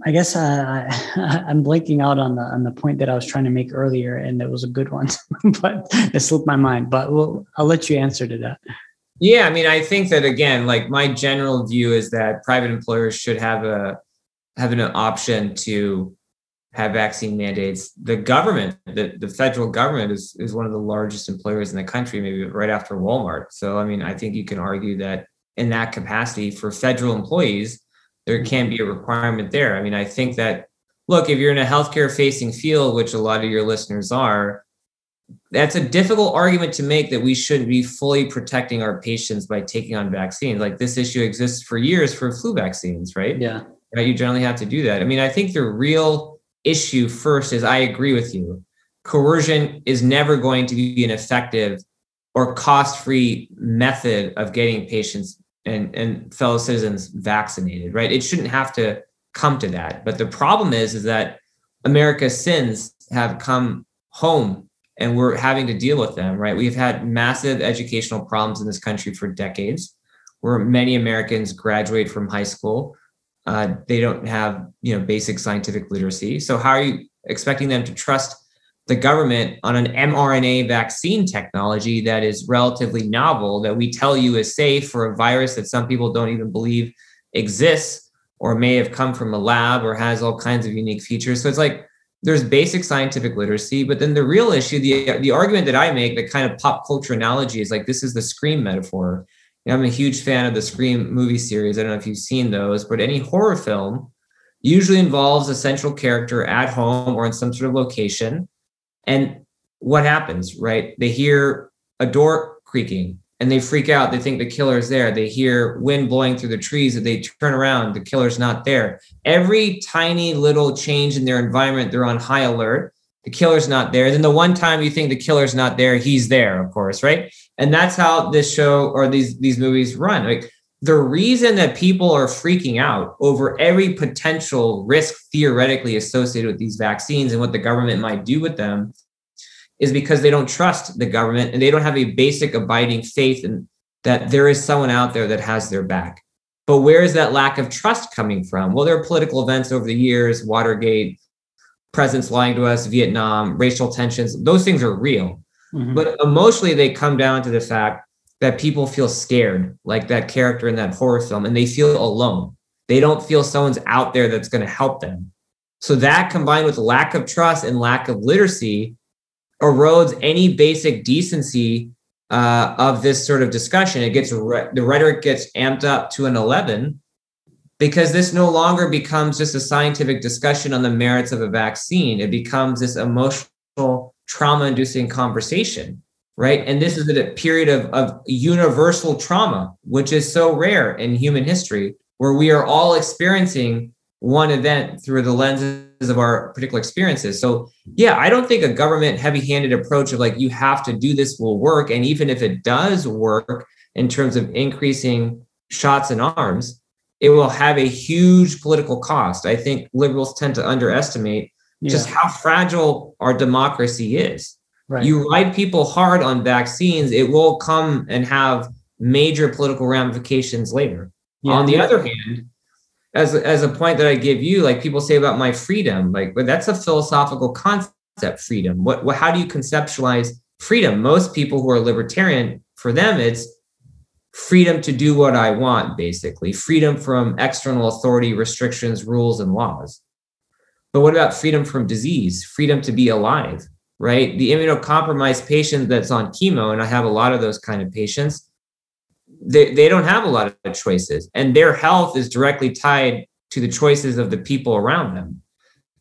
I guess uh, I'm blanking out on the on the point that I was trying to make earlier, and it was a good one, but it slipped my mind. But we'll, I'll let you answer to that. Yeah, I mean, I think that again, like my general view is that private employers should have a have an option to have vaccine mandates. The government, the, the federal government is is one of the largest employers in the country, maybe right after Walmart. So I mean, I think you can argue that in that capacity for federal employees, there can be a requirement there. I mean, I think that look, if you're in a healthcare facing field, which a lot of your listeners are, that's a difficult argument to make that we should be fully protecting our patients by taking on vaccines. Like this issue exists for years for flu vaccines, right? Yeah. You generally have to do that. I mean, I think the real issue first is I agree with you. Coercion is never going to be an effective or cost-free method of getting patients and, and fellow citizens vaccinated, right? It shouldn't have to come to that. But the problem is, is that America's sins have come home and we're having to deal with them, right? We've had massive educational problems in this country for decades, where many Americans graduate from high school. Uh, they don't have, you know, basic scientific literacy. So how are you expecting them to trust the government on an mRNA vaccine technology that is relatively novel that we tell you is safe for a virus that some people don't even believe exists or may have come from a lab or has all kinds of unique features. So it's like there's basic scientific literacy, but then the real issue, the the argument that I make, the kind of pop culture analogy is like this is the Scream metaphor. You know, I'm a huge fan of the Scream movie series. I don't know if you've seen those, but any horror film usually involves a central character at home or in some sort of location. And what happens, right? They hear a door creaking and they freak out. They think the killer's there. They hear wind blowing through the trees and they turn around. The killer's not there. Every tiny little change in their environment, they're on high alert. The killer's not there. Then the one time you think the killer's not there, he's there, of course, right? And that's how this show or these these movies run. Like the reason that people are freaking out over every potential risk theoretically associated with these vaccines and what the government might do with them is because they don't trust the government and they don't have a basic abiding faith in that there is someone out there that has their back. But where is that lack of trust coming from? Well, there are political events over the years, Watergate, presidents lying to us, Vietnam, racial tensions. Those things are real. Mm-hmm. But emotionally, they come down to the fact that people feel scared, like that character in that horror film, and they feel alone. They don't feel someone's out there that's going to help them. So that combined with lack of trust and lack of literacy erodes any basic decency uh, of this sort of discussion. It gets re- the rhetoric gets amped up to an 11 because this no longer becomes just a scientific discussion on the merits of a vaccine. It becomes this emotional, trauma inducing conversation, right? And this is a period of, of universal trauma, which is so rare in human history, where we are all experiencing one event through the lenses of our particular experiences. So, yeah, I don't think a government heavy handed approach of like, you have to do this will work. And even if it does work in terms of increasing shots and arms, it will have a huge political cost. I think liberals tend to underestimate yeah. just how fragile our democracy is. Right. You ride people hard on vaccines, it will come and have major political ramifications later. Yeah. On the other hand, as as a point that I give you, like people say about my freedom, like, but that's a philosophical concept. Freedom. What, what? How do you conceptualize freedom? Most people who are libertarian, for them, it's freedom to do what I want, basically freedom from external authority, restrictions, rules, and laws. But what about freedom from disease? Freedom to be alive, right? The immunocompromised patient that's on chemo, and I have a lot of those kind of patients they, they don't have a lot of choices and their health is directly tied to the choices of the people around them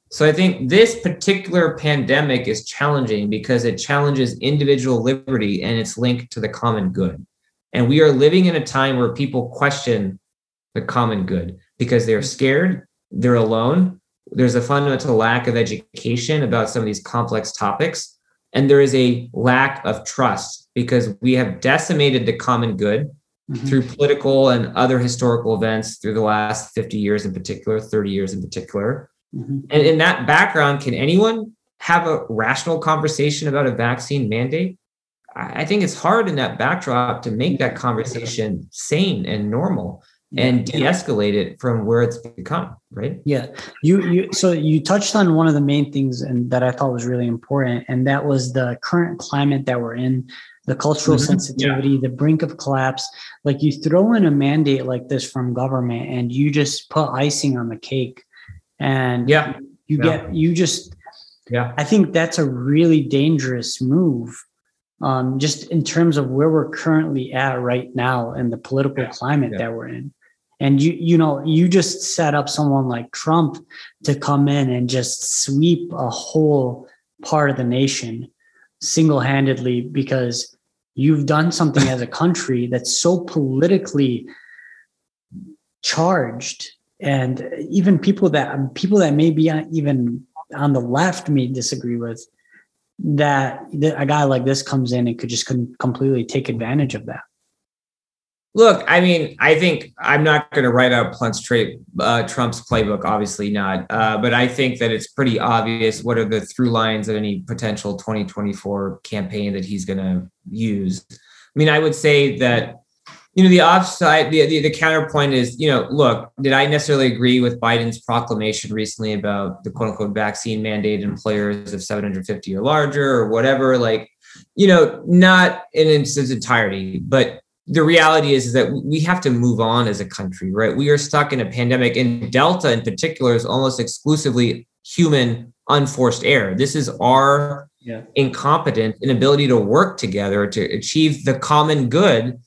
so i think this particular pandemic is challenging because it challenges individual liberty and it's linked to the common good and we are living in a time where people question the common good because they're scared they're alone there's a fundamental lack of education about some of these complex topics and there is a lack of trust because we have decimated the common good mm-hmm. through political and other historical events through the last 50 years in particular, 30 years in particular. Mm-hmm. And in that background, can anyone have a rational conversation about a vaccine mandate? I think it's hard in that backdrop to make that conversation sane and normal and de-escalate it from where it's become right yeah you you so you touched on one of the main things and that i thought was really important and that was the current climate that we're in the cultural mm-hmm. sensitivity, yeah. the brink of collapse. Like you throw in a mandate like this from government and you just put icing on the cake. And yeah, you yeah. get, you just, yeah, I think that's a really dangerous move. Um, just in terms of where we're currently at right now and the political yeah. climate that we're in. And you, you know, you just set up someone like Trump to come in and just sweep a whole part of the nation single-handedly because You've done something as a country that's so politically charged, and even people that people that may be even on the left may disagree with that a guy like this comes in and could just completely take advantage of that. Look, I mean, I think I'm not going to write out uh, Trump's playbook, obviously not. Uh, but I think that it's pretty obvious what are the through lines of any potential 2024 campaign that he's going to use. I mean, I would say that you know the offside, the, the the counterpoint is, you know, look, did I necessarily agree with Biden's proclamation recently about the quote unquote vaccine mandate in players of 750 or larger or whatever? Like, you know, not in its entirety, but the reality is, is that we have to move on as a country, right? We are stuck in a pandemic, and Delta in particular is almost exclusively human unforced error. This is our yeah. incompetence, inability to work together to achieve the common good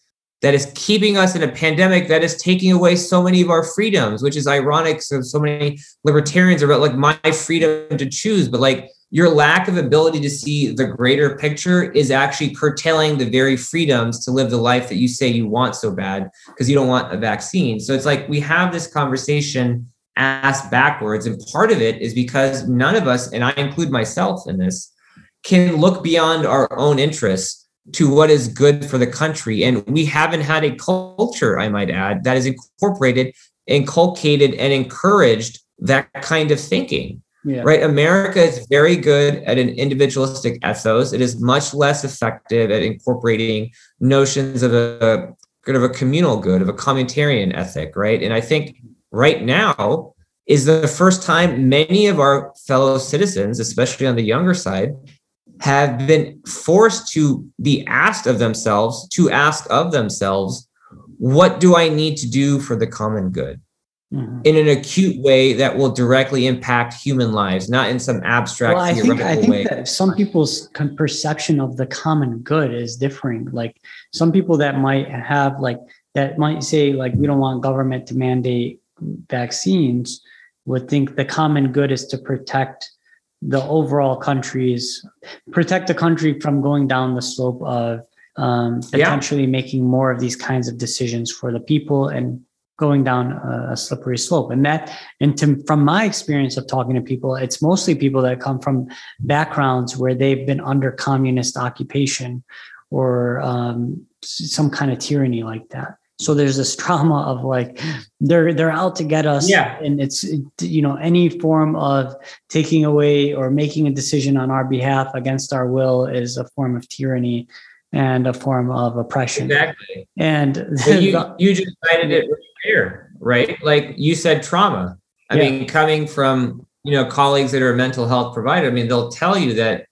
that is keeping us in a pandemic that is taking away so many of our freedoms, which is ironic. So, so many libertarians are about like my freedom to choose, but like your lack of ability to see the greater picture is actually curtailing the very freedoms to live the life that you say you want so bad because you don't want a vaccine. So it's like we have this conversation asked backwards. And part of it is because none of us, and I include myself in this, can look beyond our own interests to what is good for the country. And we haven't had a culture, I might add, that is incorporated, inculcated, and encouraged that kind of thinking. Yeah. Right. America is very good at an individualistic ethos. It is much less effective at incorporating notions of a kind of a communal good, of a communitarian ethic, right? And I think right now is the first time many of our fellow citizens, especially on the younger side, have been forced to be asked of themselves, to ask of themselves, what do I need to do for the common good? mm-hmm. in an acute way that will directly impact human lives, not in some abstract. Well, I think I think way. that some people's perception of the common good is differing. Like some people that might have like that might say like we don't want government to mandate vaccines would think the common good is to protect the overall countries protect the country from going down the slope of um, potentially yeah. making more of these kinds of decisions for the people and going down a, slippery slope. And that, and to, from my experience of talking to people, it's mostly people that come from backgrounds where they've been under communist occupation or um, some kind of tyranny like that. So there's this trauma of like they're they're out to get us, yeah. And it's you know any form of taking away or making a decision on our behalf against our will is a form of tyranny and a form of oppression. Exactly. And you, you just cited it here, right? Like you said, trauma. I yeah. mean, coming from you know colleagues that are a mental health provider, I mean, they'll tell you that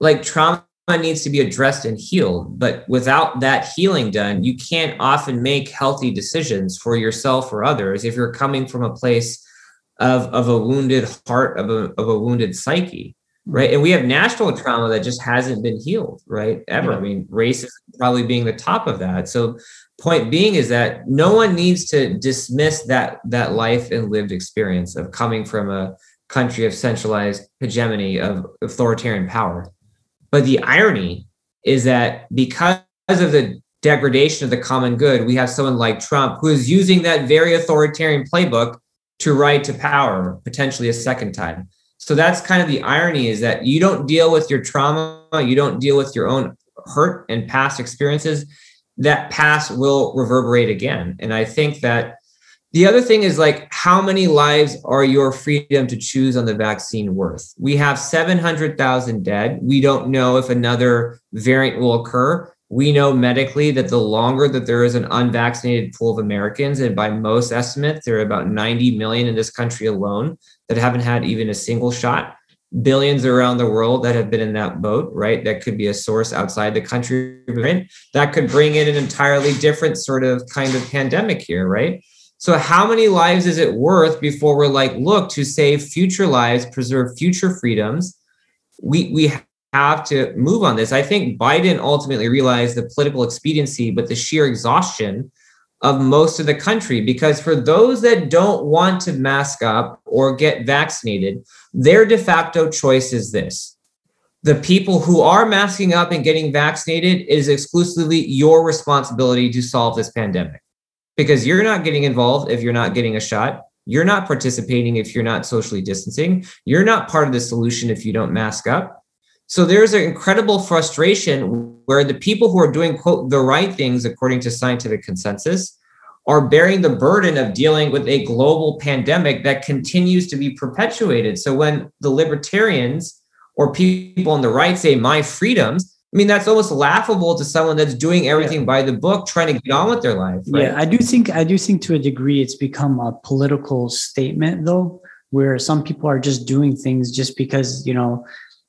like trauma needs to be addressed and healed, but without that healing done, you can't often make healthy decisions for yourself or others if you're coming from a place of of a wounded heart, of a of a wounded psyche. Hmm. right? And we have national trauma that just hasn't been healed, right? Ever. Yeah. I mean, racism probably being the top of that. So point being is that no one needs to dismiss that that life and lived experience of coming from a country of centralized hegemony of authoritarian power. But the irony is that because of the degradation of the common good, we have someone like Trump who is using that very authoritarian playbook to ride to power potentially a second time. So that's kind of the irony is that you don't deal with your trauma, you don't deal with your own hurt and past experiences. That past will reverberate again. And I think that the other thing is like, how many lives are your freedom to choose on the vaccine worth? We have 700,000 dead. We don't know if another variant will occur. We know medically that the longer that there is an unvaccinated pool of Americans, and by most estimates, there are about 90 million in this country alone that haven't had even a single shot, billions around the world that have been in that boat, right? That could be a source outside the country. That could bring in an entirely different sort of kind of pandemic here, right? So, how many lives is it worth before we're like, look, to save future lives, preserve future freedoms? We, we have to move on this. I think Biden ultimately realized the political expediency, but the sheer exhaustion of most of the country. Because for those that don't want to mask up or get vaccinated, their de facto choice is this. The people who are masking up and getting vaccinated is exclusively your responsibility to solve this pandemic. Because you're not getting involved if you're not getting a shot. You're not participating if you're not socially distancing. You're not part of the solution if you don't mask up. So there's an incredible frustration where the people who are doing, quote, the right things according to scientific consensus are bearing the burden of dealing with a global pandemic that continues to be perpetuated. So when the libertarians or people on the right say, my freedoms, I mean, that's almost laughable to someone that's doing everything yeah. by the book, trying to get on with their life. Right? Yeah, I do think I do think to a degree it's become a political statement though, where some people are just doing things just because, you know,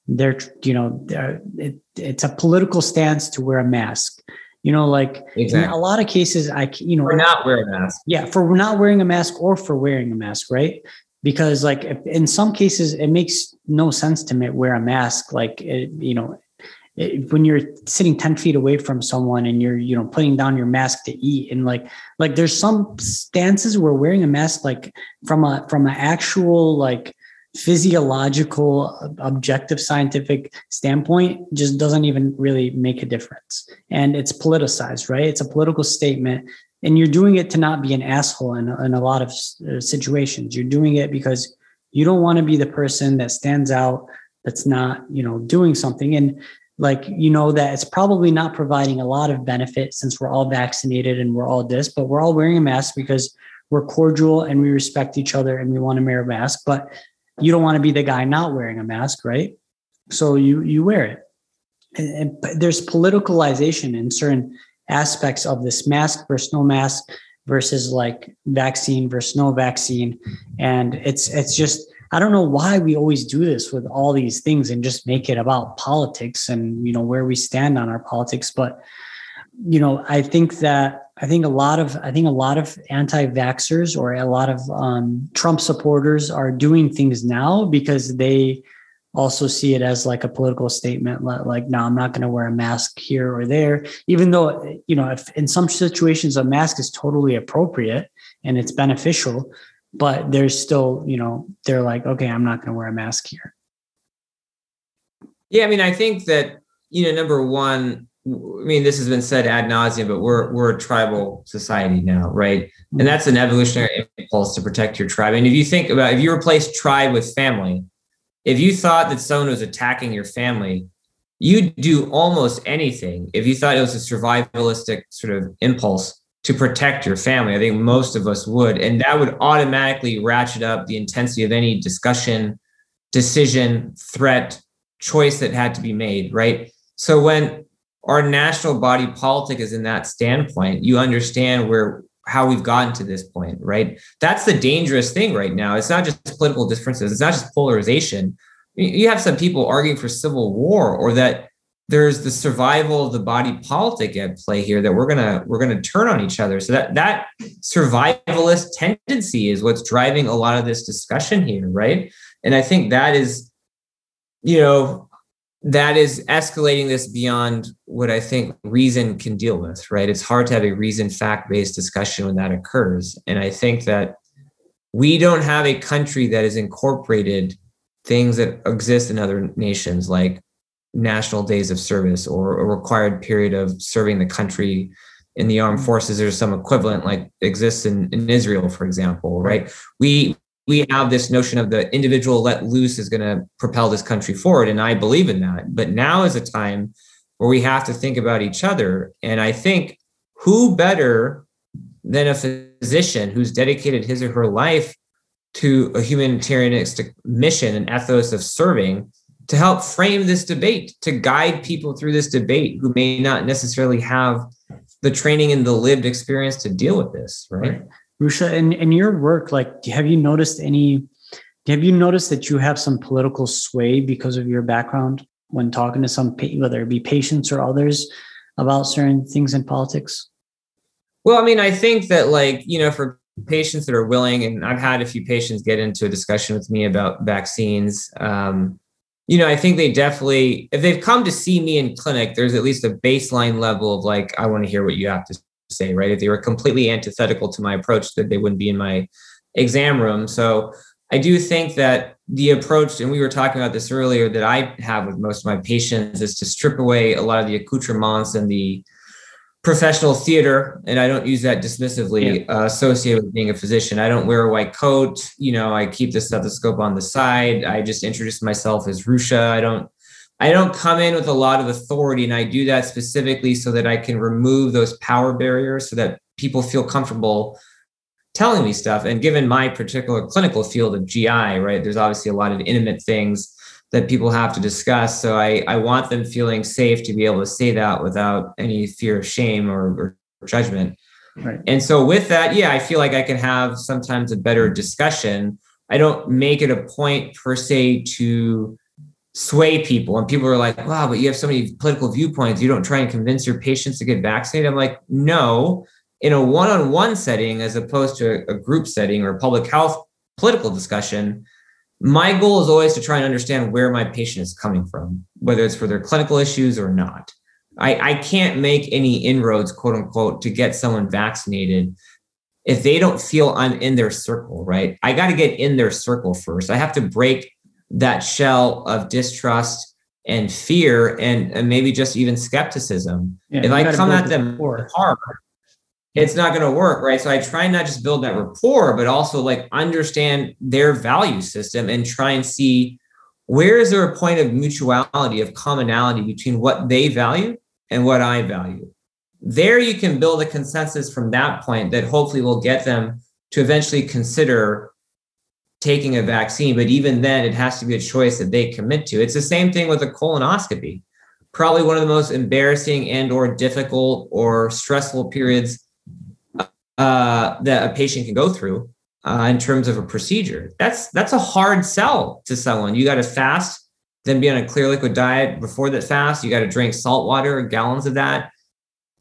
they're you know they're, it, it's a political stance to wear a mask you know like exactly. in a lot of cases i you know for not wearing a mask yeah for not wearing a mask or for wearing a mask right because like if, in some cases it makes no sense to wear a mask like it, you know when you're sitting 10 feet away from someone and you're you know putting down your mask to eat and like like there's some stances where wearing a mask like from a from an actual like physiological objective scientific standpoint just doesn't even really make a difference. And it's politicized right? It's a political statement and you're doing it to not be an asshole in, in a lot of uh, situations. You're doing it because you don't want to be the person that stands out that's not you know doing something. And like you know that it's probably not providing a lot of benefit since we're all vaccinated and we're all this but we're all wearing a mask because we're cordial and we respect each other and we want to wear a mask but you don't want to be the guy not wearing a mask, right? So you you wear it. And, and there's politicalization in certain aspects of this mask versus no mask versus like vaccine versus no vaccine, and it's it's just I don't know why we always do this with all these things and just make it about politics and you know where we stand on our politics, but you know I think that I think a lot of I think a lot of anti-vaxxers or a lot of um, Trump supporters are doing things now because they also see it as like a political statement like no i'm not going to wear a mask here or there even though you know if in some situations a mask is totally appropriate and it's beneficial but there's still you know they're like okay i'm not going to wear a mask here yeah i mean i think that you know number one I mean, this has been said ad nauseum, but we're we're a tribal society now, right? And mm-hmm. that's an evolutionary impulse to protect your tribe. And if you think about if you replace tribe with family, if you thought that someone was attacking your family, you'd do almost anything. If you thought it was a survivalistic sort of impulse to protect your family, I think most of us would, and that would automatically ratchet up the intensity of any discussion, decision, threat, choice that had to be made, right? So when our national body politic is in that standpoint, you understand where how we've gotten to this point, right? That's the dangerous thing right now. It's not just political differences, it's not just polarization. You have some people arguing for civil war or that there's the survival of the body politic at play here that we're gonna we're gonna turn on each other. So that that survivalist tendency is what's driving a lot of this discussion here, right? And I think that is you know, that is escalating this beyond what I think reason can deal with, right? It's hard to have a reason fact based discussion when that occurs. And I think that we don't have a country that has incorporated things that exist in other nations, like national days of service or a required period of serving the country in the armed mm-hmm. forces or some equivalent like exists in, in Israel, for example, right? We we have this notion of the individual let loose is going to propel this country forward. And I believe in that. But now is a time where we have to think about each other. And I think who better than a physician who's dedicated his or her life to a humanitarianistic mission and ethos of serving to help frame this debate, to guide people through this debate who may not necessarily have the training and the lived experience to deal with this, right? Rusha, in, in your work, like, have you noticed any, have you noticed that you have some political sway because of your background when talking to some, whether it be patients or others about certain things in politics? Well, I mean, I think that like, you know, for patients that are willing, and I've had a few patients get into a discussion with me about vaccines. Um, you know, I think they definitely, if they've come to see me in clinic, there's at least a baseline level of like, I want to hear what you have to say, right? If they were completely antithetical to my approach, that they wouldn't be in my exam room. So I do think that the approach, and we were talking about this earlier, that I have with most of my patients is to strip away a lot of the accoutrements and the professional theater, and I don't use that dismissively, yeah. uh, associated with being a physician. I don't wear a white coat. You know, I keep the stethoscope on the side. I just introduce myself as Rusha. I don't I don't come in with a lot of authority, and I do that specifically so that I can remove those power barriers so that people feel comfortable telling me stuff. And given my particular clinical field of GI, right, there's obviously a lot of intimate things that people have to discuss. So I, I want them feeling safe to be able to say that without any fear of shame or, or judgment. Right. And so with that, yeah, I feel like I can have sometimes a better discussion. I don't make it a point per se to sway people. And people are like, wow, but you have so many political viewpoints. You don't try and convince your patients to get vaccinated. I'm like, no, in a one on one setting, as opposed to a, a group setting or public health political discussion, my goal is always to try and understand where my patient is coming from, whether it's for their clinical issues or not. I, I can't make any inroads, quote unquote, to get someone vaccinated if they don't feel I'm in their circle, right? I got to get in their circle first. I have to break that shell of distrust and fear and, and maybe just even skepticism. Yeah, if I come at them hard, it's not going to work, right? So I try not just build that rapport, but also like understand their value system and try and see where is there a point of mutuality, of commonality between what they value and what I value. There you can build a consensus from that point that hopefully will get them to eventually consider taking a vaccine, but even then, it has to be a choice that they commit to. It's the same thing with a colonoscopy. Probably one of the most embarrassing and or difficult or stressful periods uh, that a patient can go through uh, in terms of a procedure. That's that's a hard sell to someone. You got to fast, then be on a clear liquid diet before that fast. You got to drink salt water, gallons of that,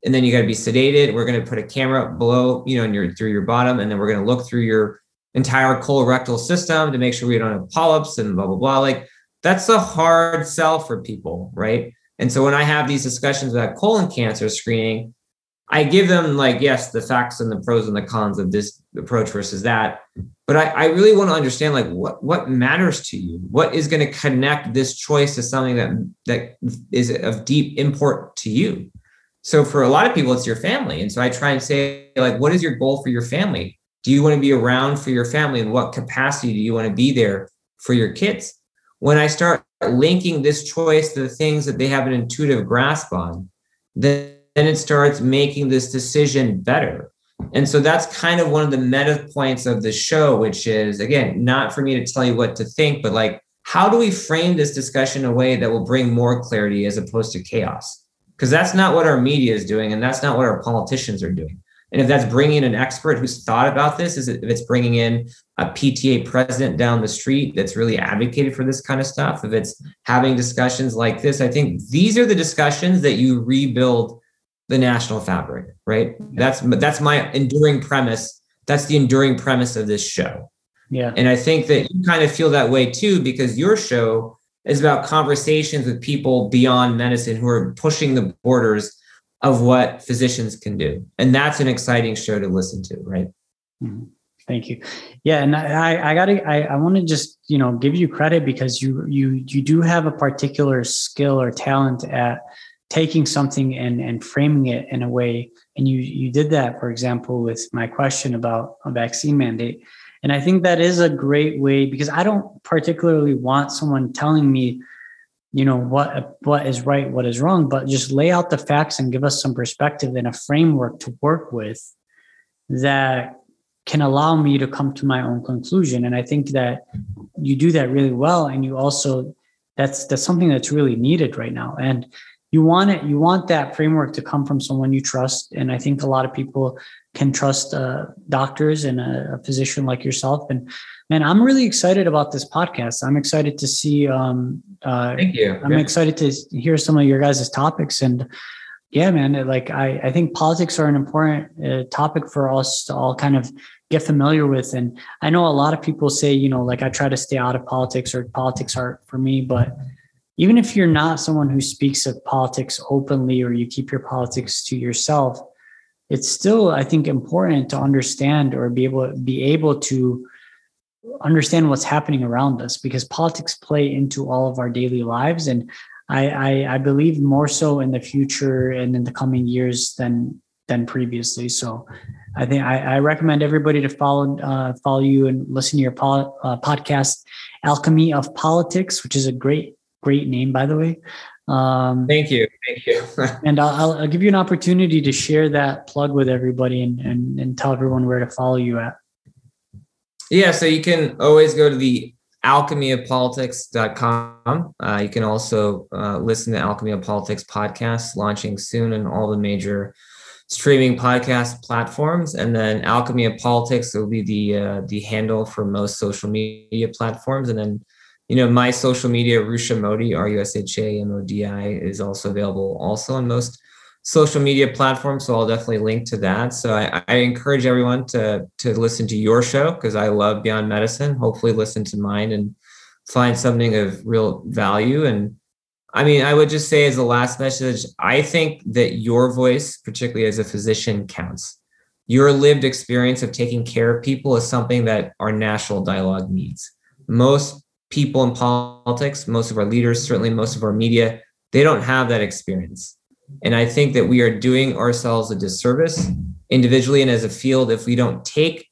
and then you got to be sedated. We're going to put a camera below, you know, in your through your bottom, and then we're going to look through your entire colorectal system to make sure we don't have polyps and blah, blah, blah. Like that's a hard sell for people, right? And so when I have these discussions about colon cancer screening, I give them like, yes, the facts and the pros and the cons of this approach versus that. But I, I really want to understand like what, what matters to you? What is going to connect this choice to something that that is of deep import to you? So for a lot of people, it's your family. And so I try and say, like, what is your goal for your family? Do you want to be around for your family? And what capacity do you want to be there for your kids? When I start linking this choice to the things that they have an intuitive grasp on, then, then it starts making this decision better. And so that's kind of one of the meta points of the show, which is again, not for me to tell you what to think, but like, how do we frame this discussion in a way that will bring more clarity as opposed to chaos? Because that's not what our media is doing, and that's not what our politicians are doing. And if that's bringing in an expert who's thought about this, is if it's bringing in a PTA president down the street that's really advocated for this kind of stuff, if it's having discussions like this, I think these are the discussions that you rebuild the national fabric, right? That's that's my enduring premise. That's the enduring premise of this show. Yeah. And I think that you kind of feel that way too, because your show is about conversations with people beyond medicine who are pushing the borders of what physicians can do. And that's an exciting show to listen to, right? Mm-hmm. Thank you. Yeah, and I, I gotta, I, I want to just, you know, give you credit because you, you, you do have a particular skill or talent at taking something and and framing it in a way. And you, you did that, for example, with my question about a vaccine mandate. And I think that is a great way because I don't particularly want someone telling me, you know, what what is right, what is wrong, but just lay out the facts and give us some perspective and a framework to work with that can allow me to come to my own conclusion and i think that you do that really well and you also that's that's something that's really needed right now and you want it you want that framework to come from someone you trust and i think a lot of people can trust uh, doctors and a, a, physician like yourself and man i'm really excited about this podcast i'm excited to see um uh, thank you i'm excited to hear some of your guys' topics and yeah man like i i think politics are an important uh, topic for us to all kind of get familiar with. And I know a lot of people say, you know, like I try to stay out of politics or politics aren't for me. But even if you're not someone who speaks of politics openly or you keep your politics to yourself, it's still, I think, important to understand or be able be able to understand what's happening around us because politics play into all of our daily lives. And I, I, I believe more so in the future and in the coming years than than previously. So I think I, I recommend everybody to follow uh, follow you and listen to your po- uh, podcast, Alchemy of Politics, which is a great great name by the way. Um, Thank you. Thank you. and I'll, I'll, give you an opportunity to share that plug with everybody and, and, and tell everyone where to follow you at. Yeah, so you can always go to the alchemyofpolitics.com. Uh, you can also uh, listen to Alchemy of Politics podcast launching soon in all the major streaming podcast platforms. And then Alchemy of Politics will be the uh, the handle for most social media platforms. And then, you know, my social media, Rusha Modi, R U S H A M O D I, is also available also on most social media platforms. So I'll definitely link to that. So I, I encourage everyone to to listen to your show because I love Beyond Medicine. Hopefully, listen to mine and find something of real value and I mean, I would just say as a last message, I think that your voice, particularly as a physician, counts. Your lived experience of taking care of people is something that our national dialogue needs. Most people in politics, most of our leaders, certainly most of our media, they don't have that experience. And I think that we are doing ourselves a disservice individually and as a field if we don't take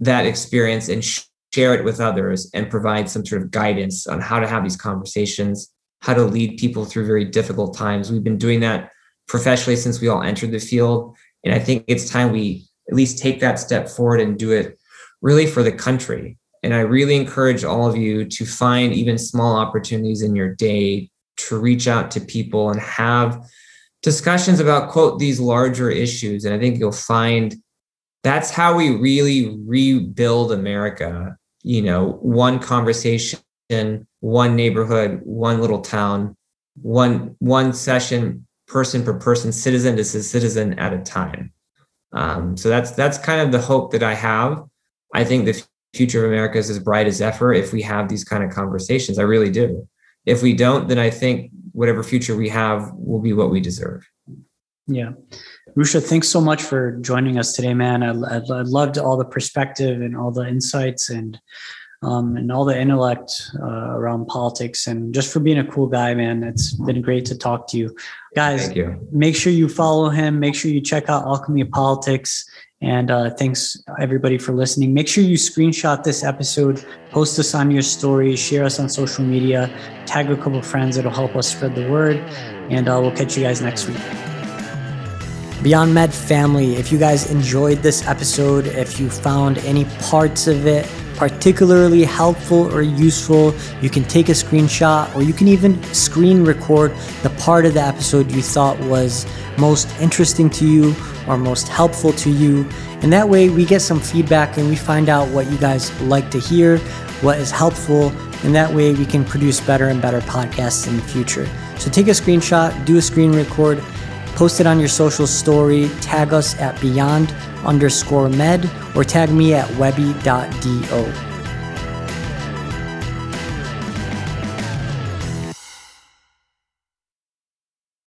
that experience and share it with others and provide some sort of guidance on how to have these conversations how to lead people through very difficult times. We've been doing that professionally since we all entered the field. And I think it's time we at least take that step forward and do it really for the country. And I really encourage all of you to find even small opportunities in your day to reach out to people and have discussions about, quote, these larger issues. And I think you'll find that's how we really rebuild America. You know, one conversation one neighborhood, one little town, one one session, person per person, citizen to citizen at a time. Um, so that's that's kind of the hope that I have. I think the future of America is as bright as ever if we have these kind of conversations. I really do. If we don't, then I think whatever future we have will be what we deserve. Yeah. Rusha, thanks so much for joining us today, man. I, I, I loved all the perspective and all the insights and um, and all the intellect uh, around politics and just for being a cool guy, man. It's been great to talk to you. Guys, you. make sure you follow him. Make sure you check out Alchemy of Politics. And uh, thanks everybody for listening. Make sure you screenshot this episode, post us on your story, share us on social media, tag a couple friends. It'll help us spread the word. And uh, we'll catch you guys next week. Beyond Med family, if you guys enjoyed this episode, if you found any parts of it particularly helpful or useful, you can take a screenshot or you can even screen record the part of the episode you thought was most interesting to you or most helpful to you. And that way we get some feedback and we find out what you guys like to hear, what is helpful, and that way we can produce better and better podcasts in the future. So take a screenshot, do a screen record, post it on your social story, tag us at beyond underscore med, or tag me at webby.do.